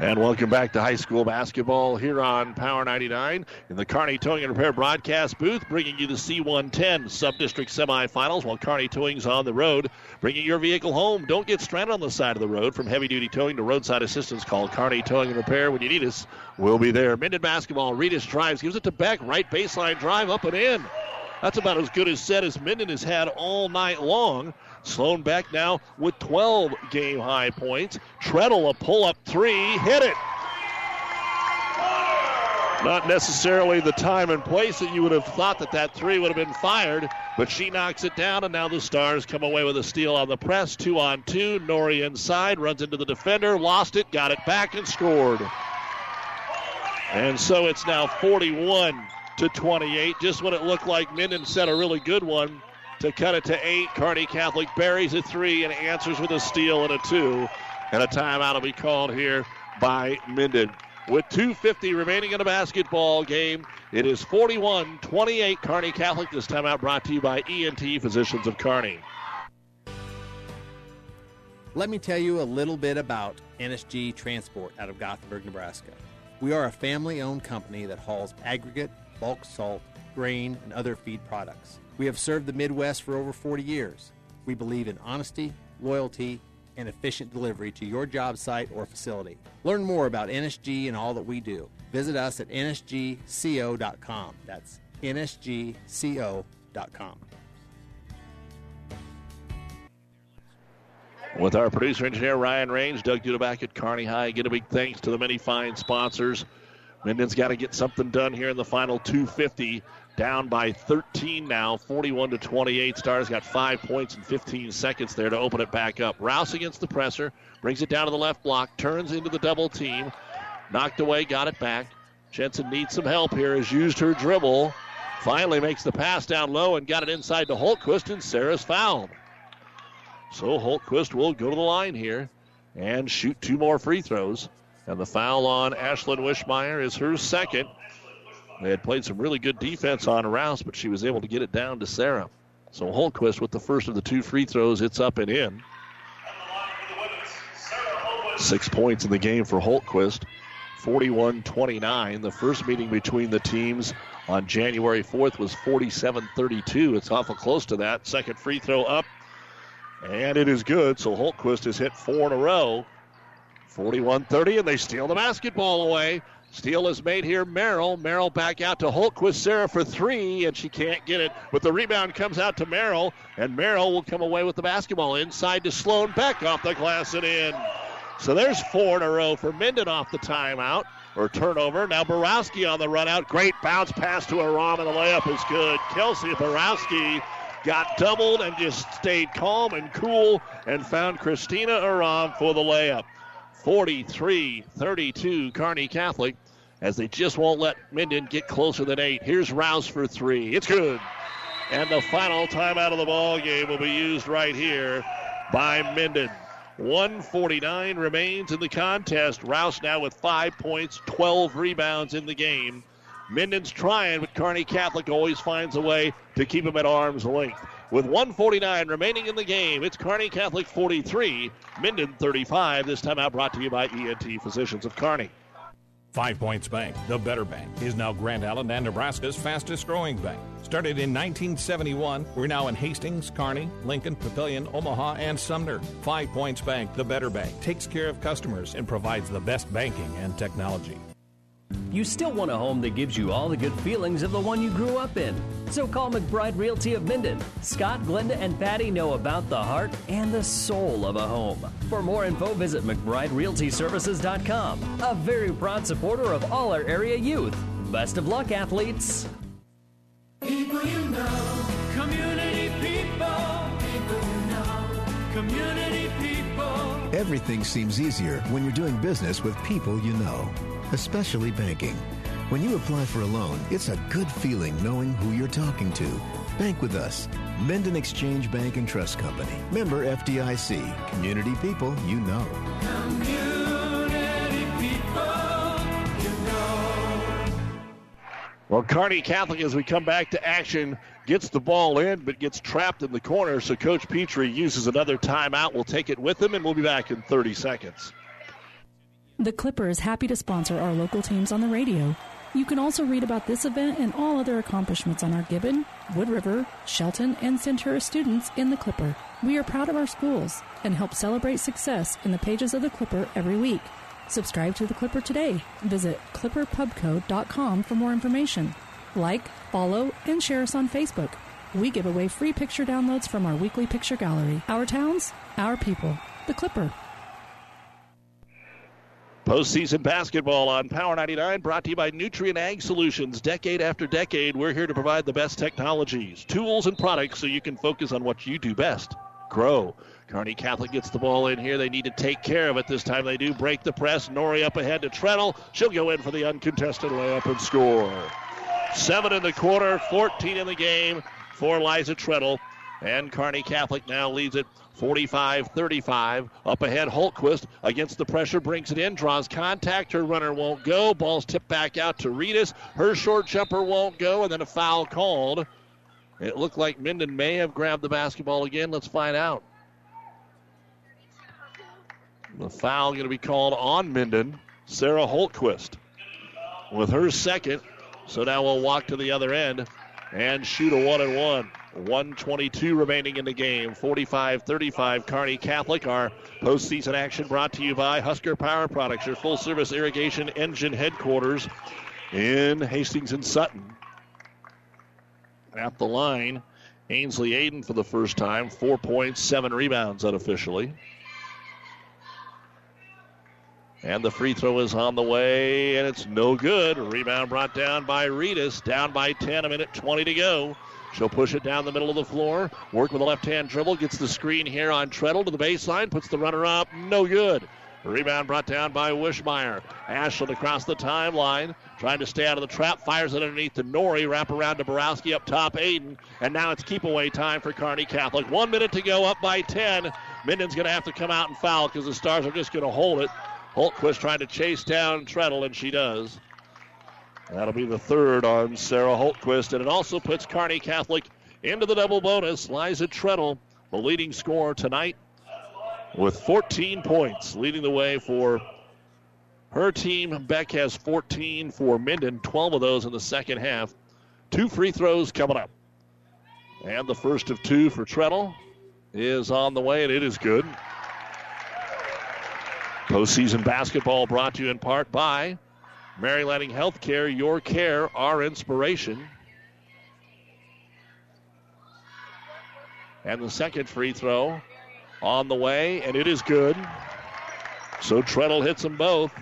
And welcome back to high school basketball here on Power 99 in the Kearney Towing and Repair broadcast booth, bringing you the C110 sub-district semifinals while Kearney Towing's on the road, bringing your vehicle home. Don't get stranded on the side of the road. From heavy-duty towing to roadside assistance, call Kearney Towing and Repair. When you need us, we'll be there. Minden basketball, Reedus drives, gives it to Beck, right baseline drive, up and in. That's about as good a set as Minden has had all night long. Sloan Beck now with 12 game high points. Treadle a pull up three, hit it. Not necessarily the time and place that you would have thought that that three would have been fired, but she knocks it down, and now the Stars come away with a steal on the press. Two on two. Nori inside, runs into the defender, lost it, got it back, and scored. And so it's now 41 to 28. Just when it looked like Minden set a really good one to cut it to eight. Kearney Catholic buries a three and answers with a steal and a two. And a timeout will be called here by Minden. With 2.50 remaining in the basketball game, it is 41 28 Kearney Catholic. This timeout brought to you by ENT Physicians of Kearney. Let me tell you a little bit about NSG Transport out of Gothenburg, Nebraska. We are a family owned company that hauls aggregate, bulk salt, grain, and other feed products. We have served the Midwest for over 40 years. We believe in honesty, loyalty, and efficient delivery to your job site or facility. Learn more about NSG and all that we do. Visit us at nsgco.com. That's nsgco.com. With our producer engineer Ryan Range, Doug Duda back at Kearney High. Get a big thanks to the many fine sponsors. Minden's got to get something done here in the final 250. Down by 13 now, 41 to 28. Stars got five points in 15 seconds there to open it back up. Rouse against the presser, brings it down to the left block, turns into the double team, knocked away, got it back. Jensen needs some help here, has used her dribble, finally makes the pass down low and got it inside to Holtquist, and Sarah's fouled. So Holtquist will go to the line here and shoot two more free throws. And the foul on Ashlyn Wishmeyer is her second. They had played some really good defense on Rouse, but she was able to get it down to Sarah. So Holtquist with the first of the two free throws, it's up and in. Six points in the game for Holtquist. 41 29. The first meeting between the teams on January 4th was 47 32. It's awful close to that. Second free throw up, and it is good. So Holtquist has hit four in a row. 41 30, and they steal the basketball away. Steal is made here. Merrill. Merrill back out to Holtquist. Sarah for three, and she can't get it. But the rebound comes out to Merrill, and Merrill will come away with the basketball inside to Sloan Beck off the glass and in. So there's four in a row for Minden off the timeout or turnover. Now Borowski on the run out. Great bounce pass to Aram, and the layup is good. Kelsey Borowski got doubled and just stayed calm and cool and found Christina Aram for the layup. 43 32 Kearney Catholic as they just won't let Minden get closer than eight. Here's Rouse for three. It's good. And the final timeout of the ball game will be used right here by Minden. 149 remains in the contest. Rouse now with five points, 12 rebounds in the game. Minden's trying, but Kearney Catholic always finds a way to keep him at arm's length. With 149 remaining in the game, it's Kearney Catholic 43, Minden 35. This time out brought to you by ENT Physicians of Kearney. Five Points Bank, the better bank, is now Grand Island and Nebraska's fastest growing bank. Started in 1971, we're now in Hastings, Kearney, Lincoln, Papillion, Omaha, and Sumner. Five Points Bank, the better bank, takes care of customers and provides the best banking and technology. You still want a home that gives you all the good feelings of the one you grew up in. So call McBride Realty of Minden. Scott, Glenda, and Patty know about the heart and the soul of a home. For more info, visit McBrideRealtyServices.com. A very proud supporter of all our area youth. Best of luck, athletes. People you know, community people, people you know, community people. Everything seems easier when you're doing business with people you know, especially banking. When you apply for a loan, it's a good feeling knowing who you're talking to. Bank with us. Minden Exchange Bank and Trust Company. Member FDIC. Community people you know. Community people you know. Well, Kearney Catholic, as we come back to action, gets the ball in, but gets trapped in the corner. So Coach Petrie uses another timeout. We'll take it with him, and we'll be back in 30 seconds. The Clipper is happy to sponsor our local teams on the radio. You can also read about this event and all other accomplishments on our Gibbon, Wood River, Shelton, and Centura students in the Clipper. We are proud of our schools and help celebrate success in the pages of the Clipper every week. Subscribe to the Clipper today. Visit clipperpubco.com for more information. Like, follow, and share us on Facebook. We give away free picture downloads from our weekly picture gallery. Our towns, our people. The Clipper. Postseason basketball on Power 99 brought to you by Nutrien Ag Solutions. Decade after decade, we're here to provide the best technologies, tools, and products so you can focus on what you do best grow. Kearney Catholic gets the ball in here. They need to take care of it. This time they do break the press. Nori up ahead to Treadle. She'll go in for the uncontested layup and score. Seven in the quarter, 14 in the game for Liza Treadle. And Kearney Catholic now leads it 45 35. Up ahead, Holtquist against the pressure, brings it in, draws contact. Her runner won't go. Ball's tipped back out to Reedus. Her short jumper won't go, and then a foul called. It looked like Minden may have grabbed the basketball again. Let's find out. The foul going to be called on Minden. Sarah Holtquist with her second. So now we'll walk to the other end and shoot a one and one. 122 remaining in the game. 45 35 Kearney Catholic. Our postseason action brought to you by Husker Power Products, your full service irrigation engine headquarters in Hastings and Sutton. At the line, Ainsley Aiden for the first time. Four points, seven rebounds unofficially. And the free throw is on the way, and it's no good. Rebound brought down by Reedus. Down by 10, a minute 20 to go. She'll push it down the middle of the floor. Work with a left hand dribble. Gets the screen here on Treadle to the baseline. Puts the runner up. No good. Rebound brought down by Wishmeyer. Ashlyn across the timeline. Trying to stay out of the trap. Fires it underneath to Nori. Wrap around to Borowski up top. Aiden. And now it's keep away time for Kearney Catholic. One minute to go. Up by 10. Minden's going to have to come out and foul because the Stars are just going to hold it. Holtquist trying to chase down Treadle, and she does. That'll be the third on Sarah Holtquist, and it also puts Kearney Catholic into the double bonus. Liza Treadle, the leading scorer tonight, with 14 points, leading the way for her team. Beck has 14 for Minden, 12 of those in the second half. Two free throws coming up. And the first of two for Treadle is on the way, and it is good. Postseason basketball brought to you in part by Mary Lanning Healthcare, your care, our inspiration. And the second free throw on the way, and it is good. So Treadle hits them both.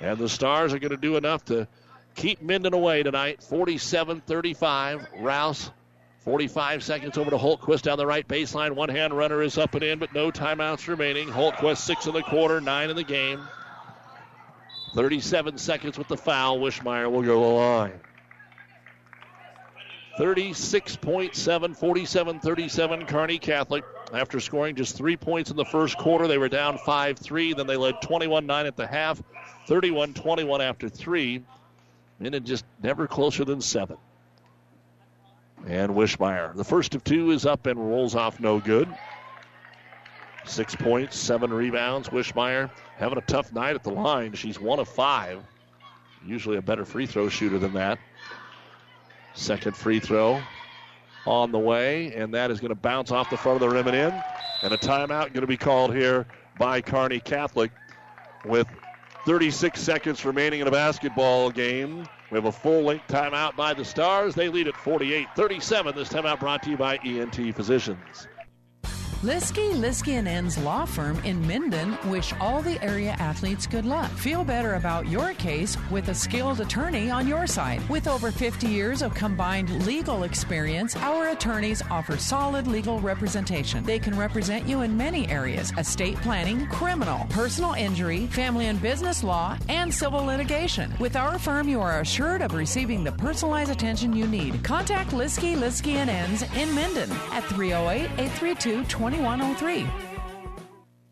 And the Stars are going to do enough to keep Minden away tonight. 47 35. Rouse 45 seconds over to Holtquist down the right baseline. One hand runner is up and in, but no timeouts remaining. Holtquist six in the quarter, nine in the game. 37 seconds with the foul. Wishmeyer will go to the line. 36.7, 47 37, Kearney Catholic. After scoring just three points in the first quarter, they were down 5 3. Then they led 21 9 at the half, 31 21 after three. Minden just never closer than seven. And Wishmeyer. The first of two is up and rolls off no good. Six points, seven rebounds. Wishmeyer having a tough night at the line. She's one of five. Usually a better free throw shooter than that. Second free throw on the way, and that is going to bounce off the front of the rim and in. And a timeout going to be called here by Kearney Catholic with 36 seconds remaining in a basketball game. We have a full length timeout by the Stars. They lead at 48 37. This timeout brought to you by ENT Physicians. Liskey, Liskey and Ends Law Firm in Minden wish all the area athletes good luck. Feel better about your case with a skilled attorney on your side. With over 50 years of combined legal experience, our attorneys offer solid legal representation. They can represent you in many areas estate planning, criminal, personal injury, family and business law, and civil litigation. With our firm, you are assured of receiving the personalized attention you need. Contact Liskey, Liskey and Ends in Minden at 308 832 2103.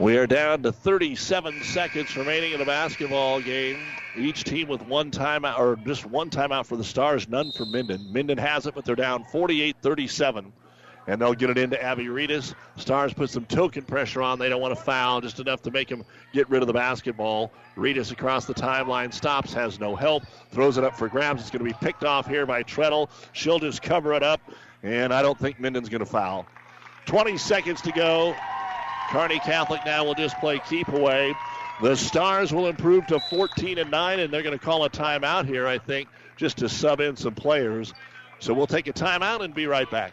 We are down to 37 seconds remaining in the basketball game. Each team with one timeout, or just one timeout for the Stars, none for Minden. Minden has it, but they're down 48 37. and they'll get it into Abby Reedus. Stars put some token pressure on. They don't want to foul, just enough to make him get rid of the basketball. Reedus across the timeline stops, has no help, throws it up for grabs. It's going to be picked off here by Treadle. She'll just cover it up, and I don't think Minden's going to foul. 20 seconds to go. Kearney Catholic now will just play keep away. The Stars will improve to 14 and 9, and they're going to call a timeout here, I think, just to sub in some players. So we'll take a timeout and be right back.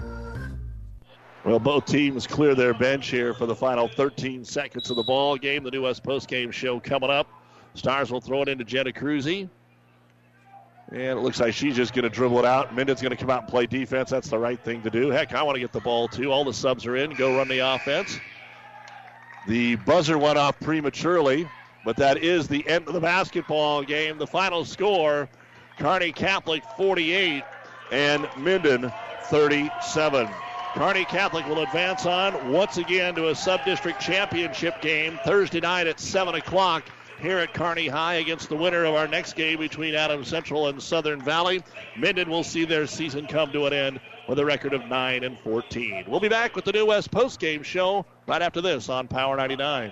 Well, both teams clear their bench here for the final 13 seconds of the ball game. The New West postgame show coming up. Stars will throw it into Jenna Cruzy. And it looks like she's just going to dribble it out. Minden's going to come out and play defense. That's the right thing to do. Heck, I want to get the ball too. All the subs are in. Go run the offense. The buzzer went off prematurely, but that is the end of the basketball game. The final score Kearney Catholic 48 and Minden 37. Kearney Catholic will advance on once again to a sub-district championship game Thursday night at 7 o'clock here at Kearney High against the winner of our next game between Adams Central and Southern Valley. Minden will see their season come to an end with a record of 9 and 14. We'll be back with the New West post-game show right after this on Power 99.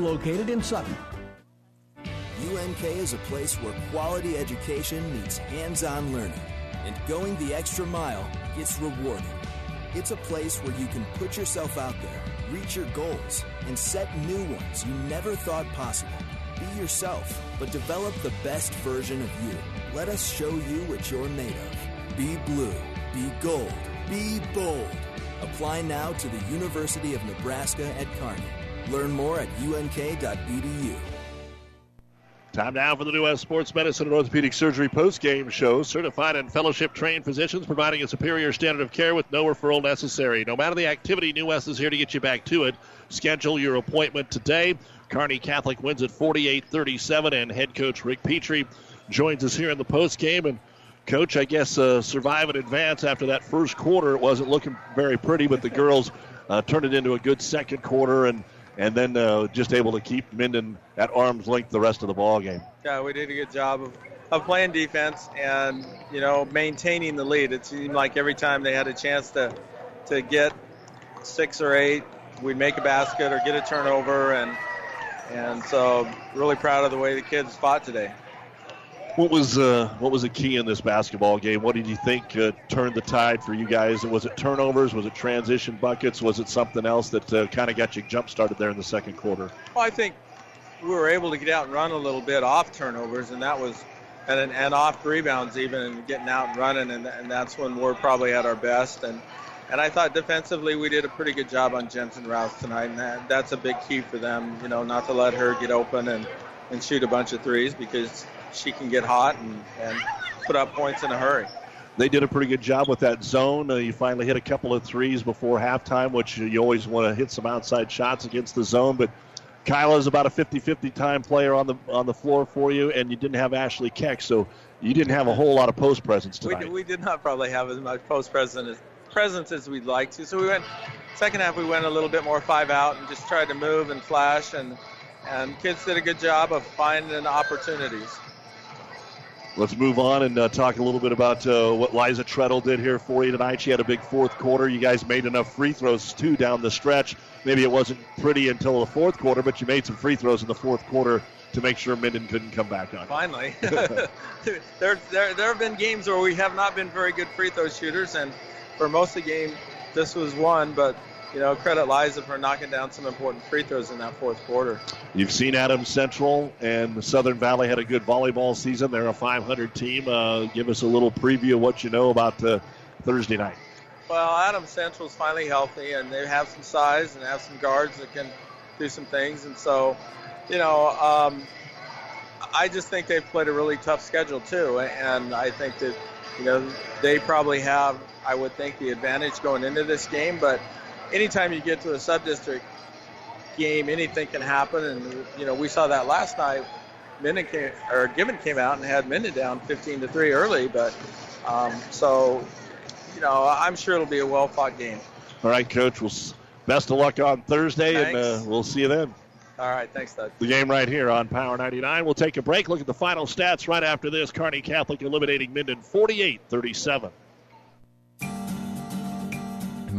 located in Sutton. UNK is a place where quality education meets hands on learning, and going the extra mile gets rewarded. It's a place where you can put yourself out there, reach your goals, and set new ones you never thought possible. Be yourself, but develop the best version of you. Let us show you what you're made of. Be blue, be gold, be bold. Apply now to the University of Nebraska at Kearney. Learn more at unk.edu. Time now for the New West Sports Medicine and Orthopedic Surgery post-game show. Certified and fellowship-trained physicians providing a superior standard of care with no referral necessary. No matter the activity, New West is here to get you back to it. Schedule your appointment today. Kearney Catholic wins at 48-37, and head coach Rick Petrie joins us here in the post-game. And coach, I guess uh, survive advance after that first quarter. It wasn't looking very pretty, but the girls uh, turned it into a good second quarter and – and then uh, just able to keep Minden at arm's length the rest of the ball game. Yeah, we did a good job of, of playing defense and you know maintaining the lead. It seemed like every time they had a chance to to get six or eight, we'd make a basket or get a turnover, and and so really proud of the way the kids fought today. What was uh, what was the key in this basketball game? What did you think uh, turned the tide for you guys? Was it turnovers? Was it transition buckets? Was it something else that uh, kind of got you jump started there in the second quarter? Well, I think we were able to get out and run a little bit off turnovers, and that was and and off rebounds even and getting out and running, and, and that's when we're probably at our best. And and I thought defensively we did a pretty good job on Jensen Rouse tonight, and that, that's a big key for them. You know, not to let her get open and and shoot a bunch of threes because she can get hot and and put up points in a hurry they did a pretty good job with that zone. Uh, you finally hit a couple of threes before halftime, which you always want to hit some outside shots against the zone. But Kyla is about a 50-50 time player on the on the floor for you, and you didn't have Ashley Keck, so you didn't have a whole lot of post presence tonight. We did, we did not probably have as much post presence presence as we'd like to. So we went second half. We went a little bit more five out and just tried to move and flash, and and kids did a good job of finding opportunities. Let's move on and uh, talk a little bit about uh, what Liza Treadle did here for you tonight. She had a big fourth quarter. You guys made enough free throws too down the stretch. Maybe it wasn't pretty until the fourth quarter, but you made some free throws in the fourth quarter to make sure Minden couldn't come back on. Finally, there, there there have been games where we have not been very good free throw shooters, and for most of the game, this was one. But you know, credit Liza for knocking down some important free throws in that fourth quarter. You've seen Adams Central and Southern Valley had a good volleyball season. They're a 500 team. Uh, give us a little preview of what you know about uh, Thursday night. Well, Adams Central's finally healthy, and they have some size and have some guards that can do some things. And so, you know, um, I just think they've played a really tough schedule too, and I think that you know they probably have, I would think, the advantage going into this game, but anytime you get to a sub-district game, anything can happen. And you know, we saw that last night. Minden came, or Gibbon came out and had Minden down 15 to three early, but um, so you know, I'm sure it'll be a well-fought game. All right, Coach. Well, best of luck on Thursday, Thanks. and uh, we'll see you then. All right, thanks, Doug. The game right here on Power 99. We'll take a break. Look at the final stats right after this. Kearney Catholic eliminating Minden 48 37.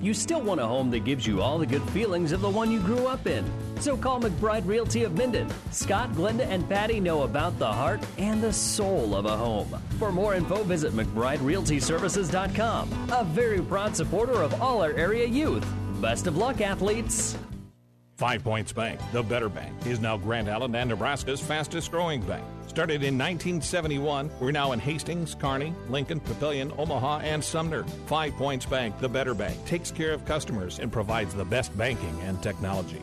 You still want a home that gives you all the good feelings of the one you grew up in. So call McBride Realty of Minden. Scott, Glenda, and Patty know about the heart and the soul of a home. For more info, visit McBrideRealtyServices.com. A very proud supporter of all our area youth. Best of luck, athletes. Five Points Bank, the better bank, is now Grand Island and Nebraska's fastest growing bank. Started in 1971, we're now in Hastings, Kearney, Lincoln, Papillion, Omaha, and Sumner. Five Points Bank, the better bank, takes care of customers and provides the best banking and technology.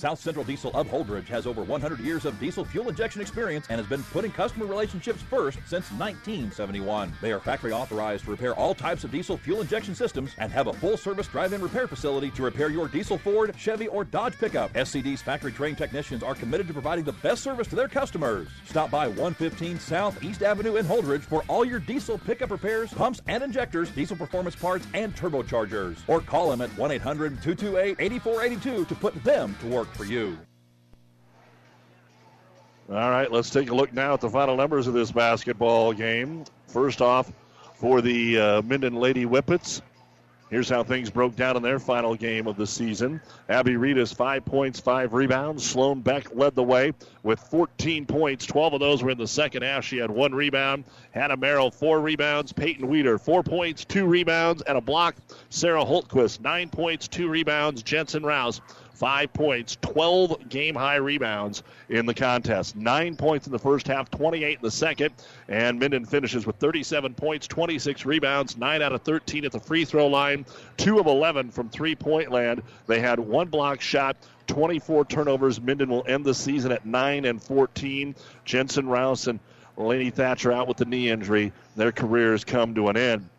South Central Diesel of Holdrege has over 100 years of diesel fuel injection experience and has been putting customer relationships first since 1971. They are factory authorized to repair all types of diesel fuel injection systems and have a full service drive in repair facility to repair your diesel Ford, Chevy, or Dodge pickup. SCD's factory trained technicians are committed to providing the best service to their customers. Stop by 115 South East Avenue in Holdrege for all your diesel pickup repairs, pumps and injectors, diesel performance parts, and turbochargers. Or call them at 1 800 228 8482 to put them to work for you. All right, let's take a look now at the final numbers of this basketball game. First off, for the uh, Minden Lady Whippets, here's how things broke down in their final game of the season. Abby Reedus, five points, five rebounds. Sloan Beck led the way with 14 points. 12 of those were in the second half. She had one rebound. Hannah Merrill, four rebounds. Peyton Weeder, four points, two rebounds, and a block. Sarah Holtquist, nine points, two rebounds. Jensen Rouse, five points, 12 game high rebounds in the contest. Nine points in the first half, 28 in the second. And Minden finishes with 37 points, 26 rebounds, 9 out of 13 at the free throw line, 2 of 11 from three point land. They had one block shot. 24 turnovers. Minden will end the season at 9 and 14. Jensen Rouse and Laney Thatcher out with the knee injury. Their careers come to an end.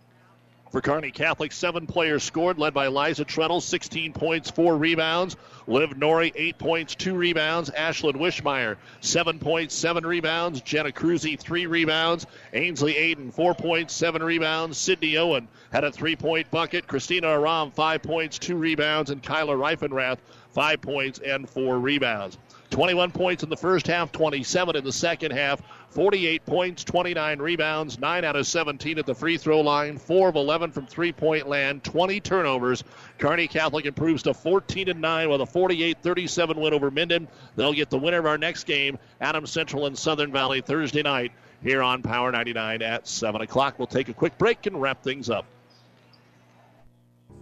For Kearney Catholic, seven players scored, led by Liza Treadle, 16 points, four rebounds. Liv Norrie, eight points, two rebounds. Ashlyn Wishmeyer, seven points, seven rebounds. Jenna Cruzy, three rebounds. Ainsley Aiden, four points, seven rebounds. Sydney Owen had a three point bucket. Christina Aram, five points, two rebounds. And Kyla Reifenrath, five points and four rebounds. 21 points in the first half, 27 in the second half. 48 points, 29 rebounds, 9 out of 17 at the free throw line, 4 of 11 from three point land, 20 turnovers. Kearney Catholic improves to 14 and 9 with a 48 37 win over Minden. They'll get the winner of our next game, Adams Central and Southern Valley, Thursday night here on Power 99 at 7 o'clock. We'll take a quick break and wrap things up.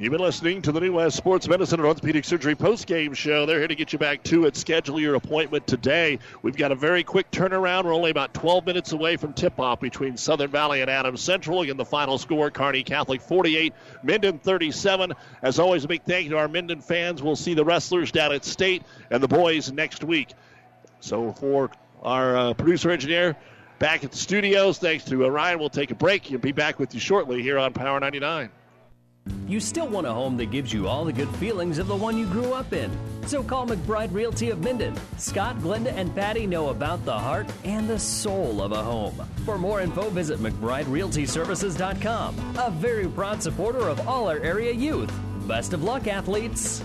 You've been listening to the New West Sports Medicine and Orthopedic Surgery post-game show. They're here to get you back to it. Schedule your appointment today. We've got a very quick turnaround. We're only about 12 minutes away from tip-off between Southern Valley and Adams Central. Again, the final score, Kearney Catholic 48, Minden 37. As always, a big thank you to our Minden fans. We'll see the wrestlers down at State and the boys next week. So for our uh, producer engineer, back at the studios, thanks to uh, Ryan, we'll take a break. You'll be back with you shortly here on Power 99. You still want a home that gives you all the good feelings of the one you grew up in. So call McBride Realty of Minden. Scott, Glenda, and Patty know about the heart and the soul of a home. For more info, visit McBrideRealtyServices.com. A very proud supporter of all our area youth. Best of luck, athletes.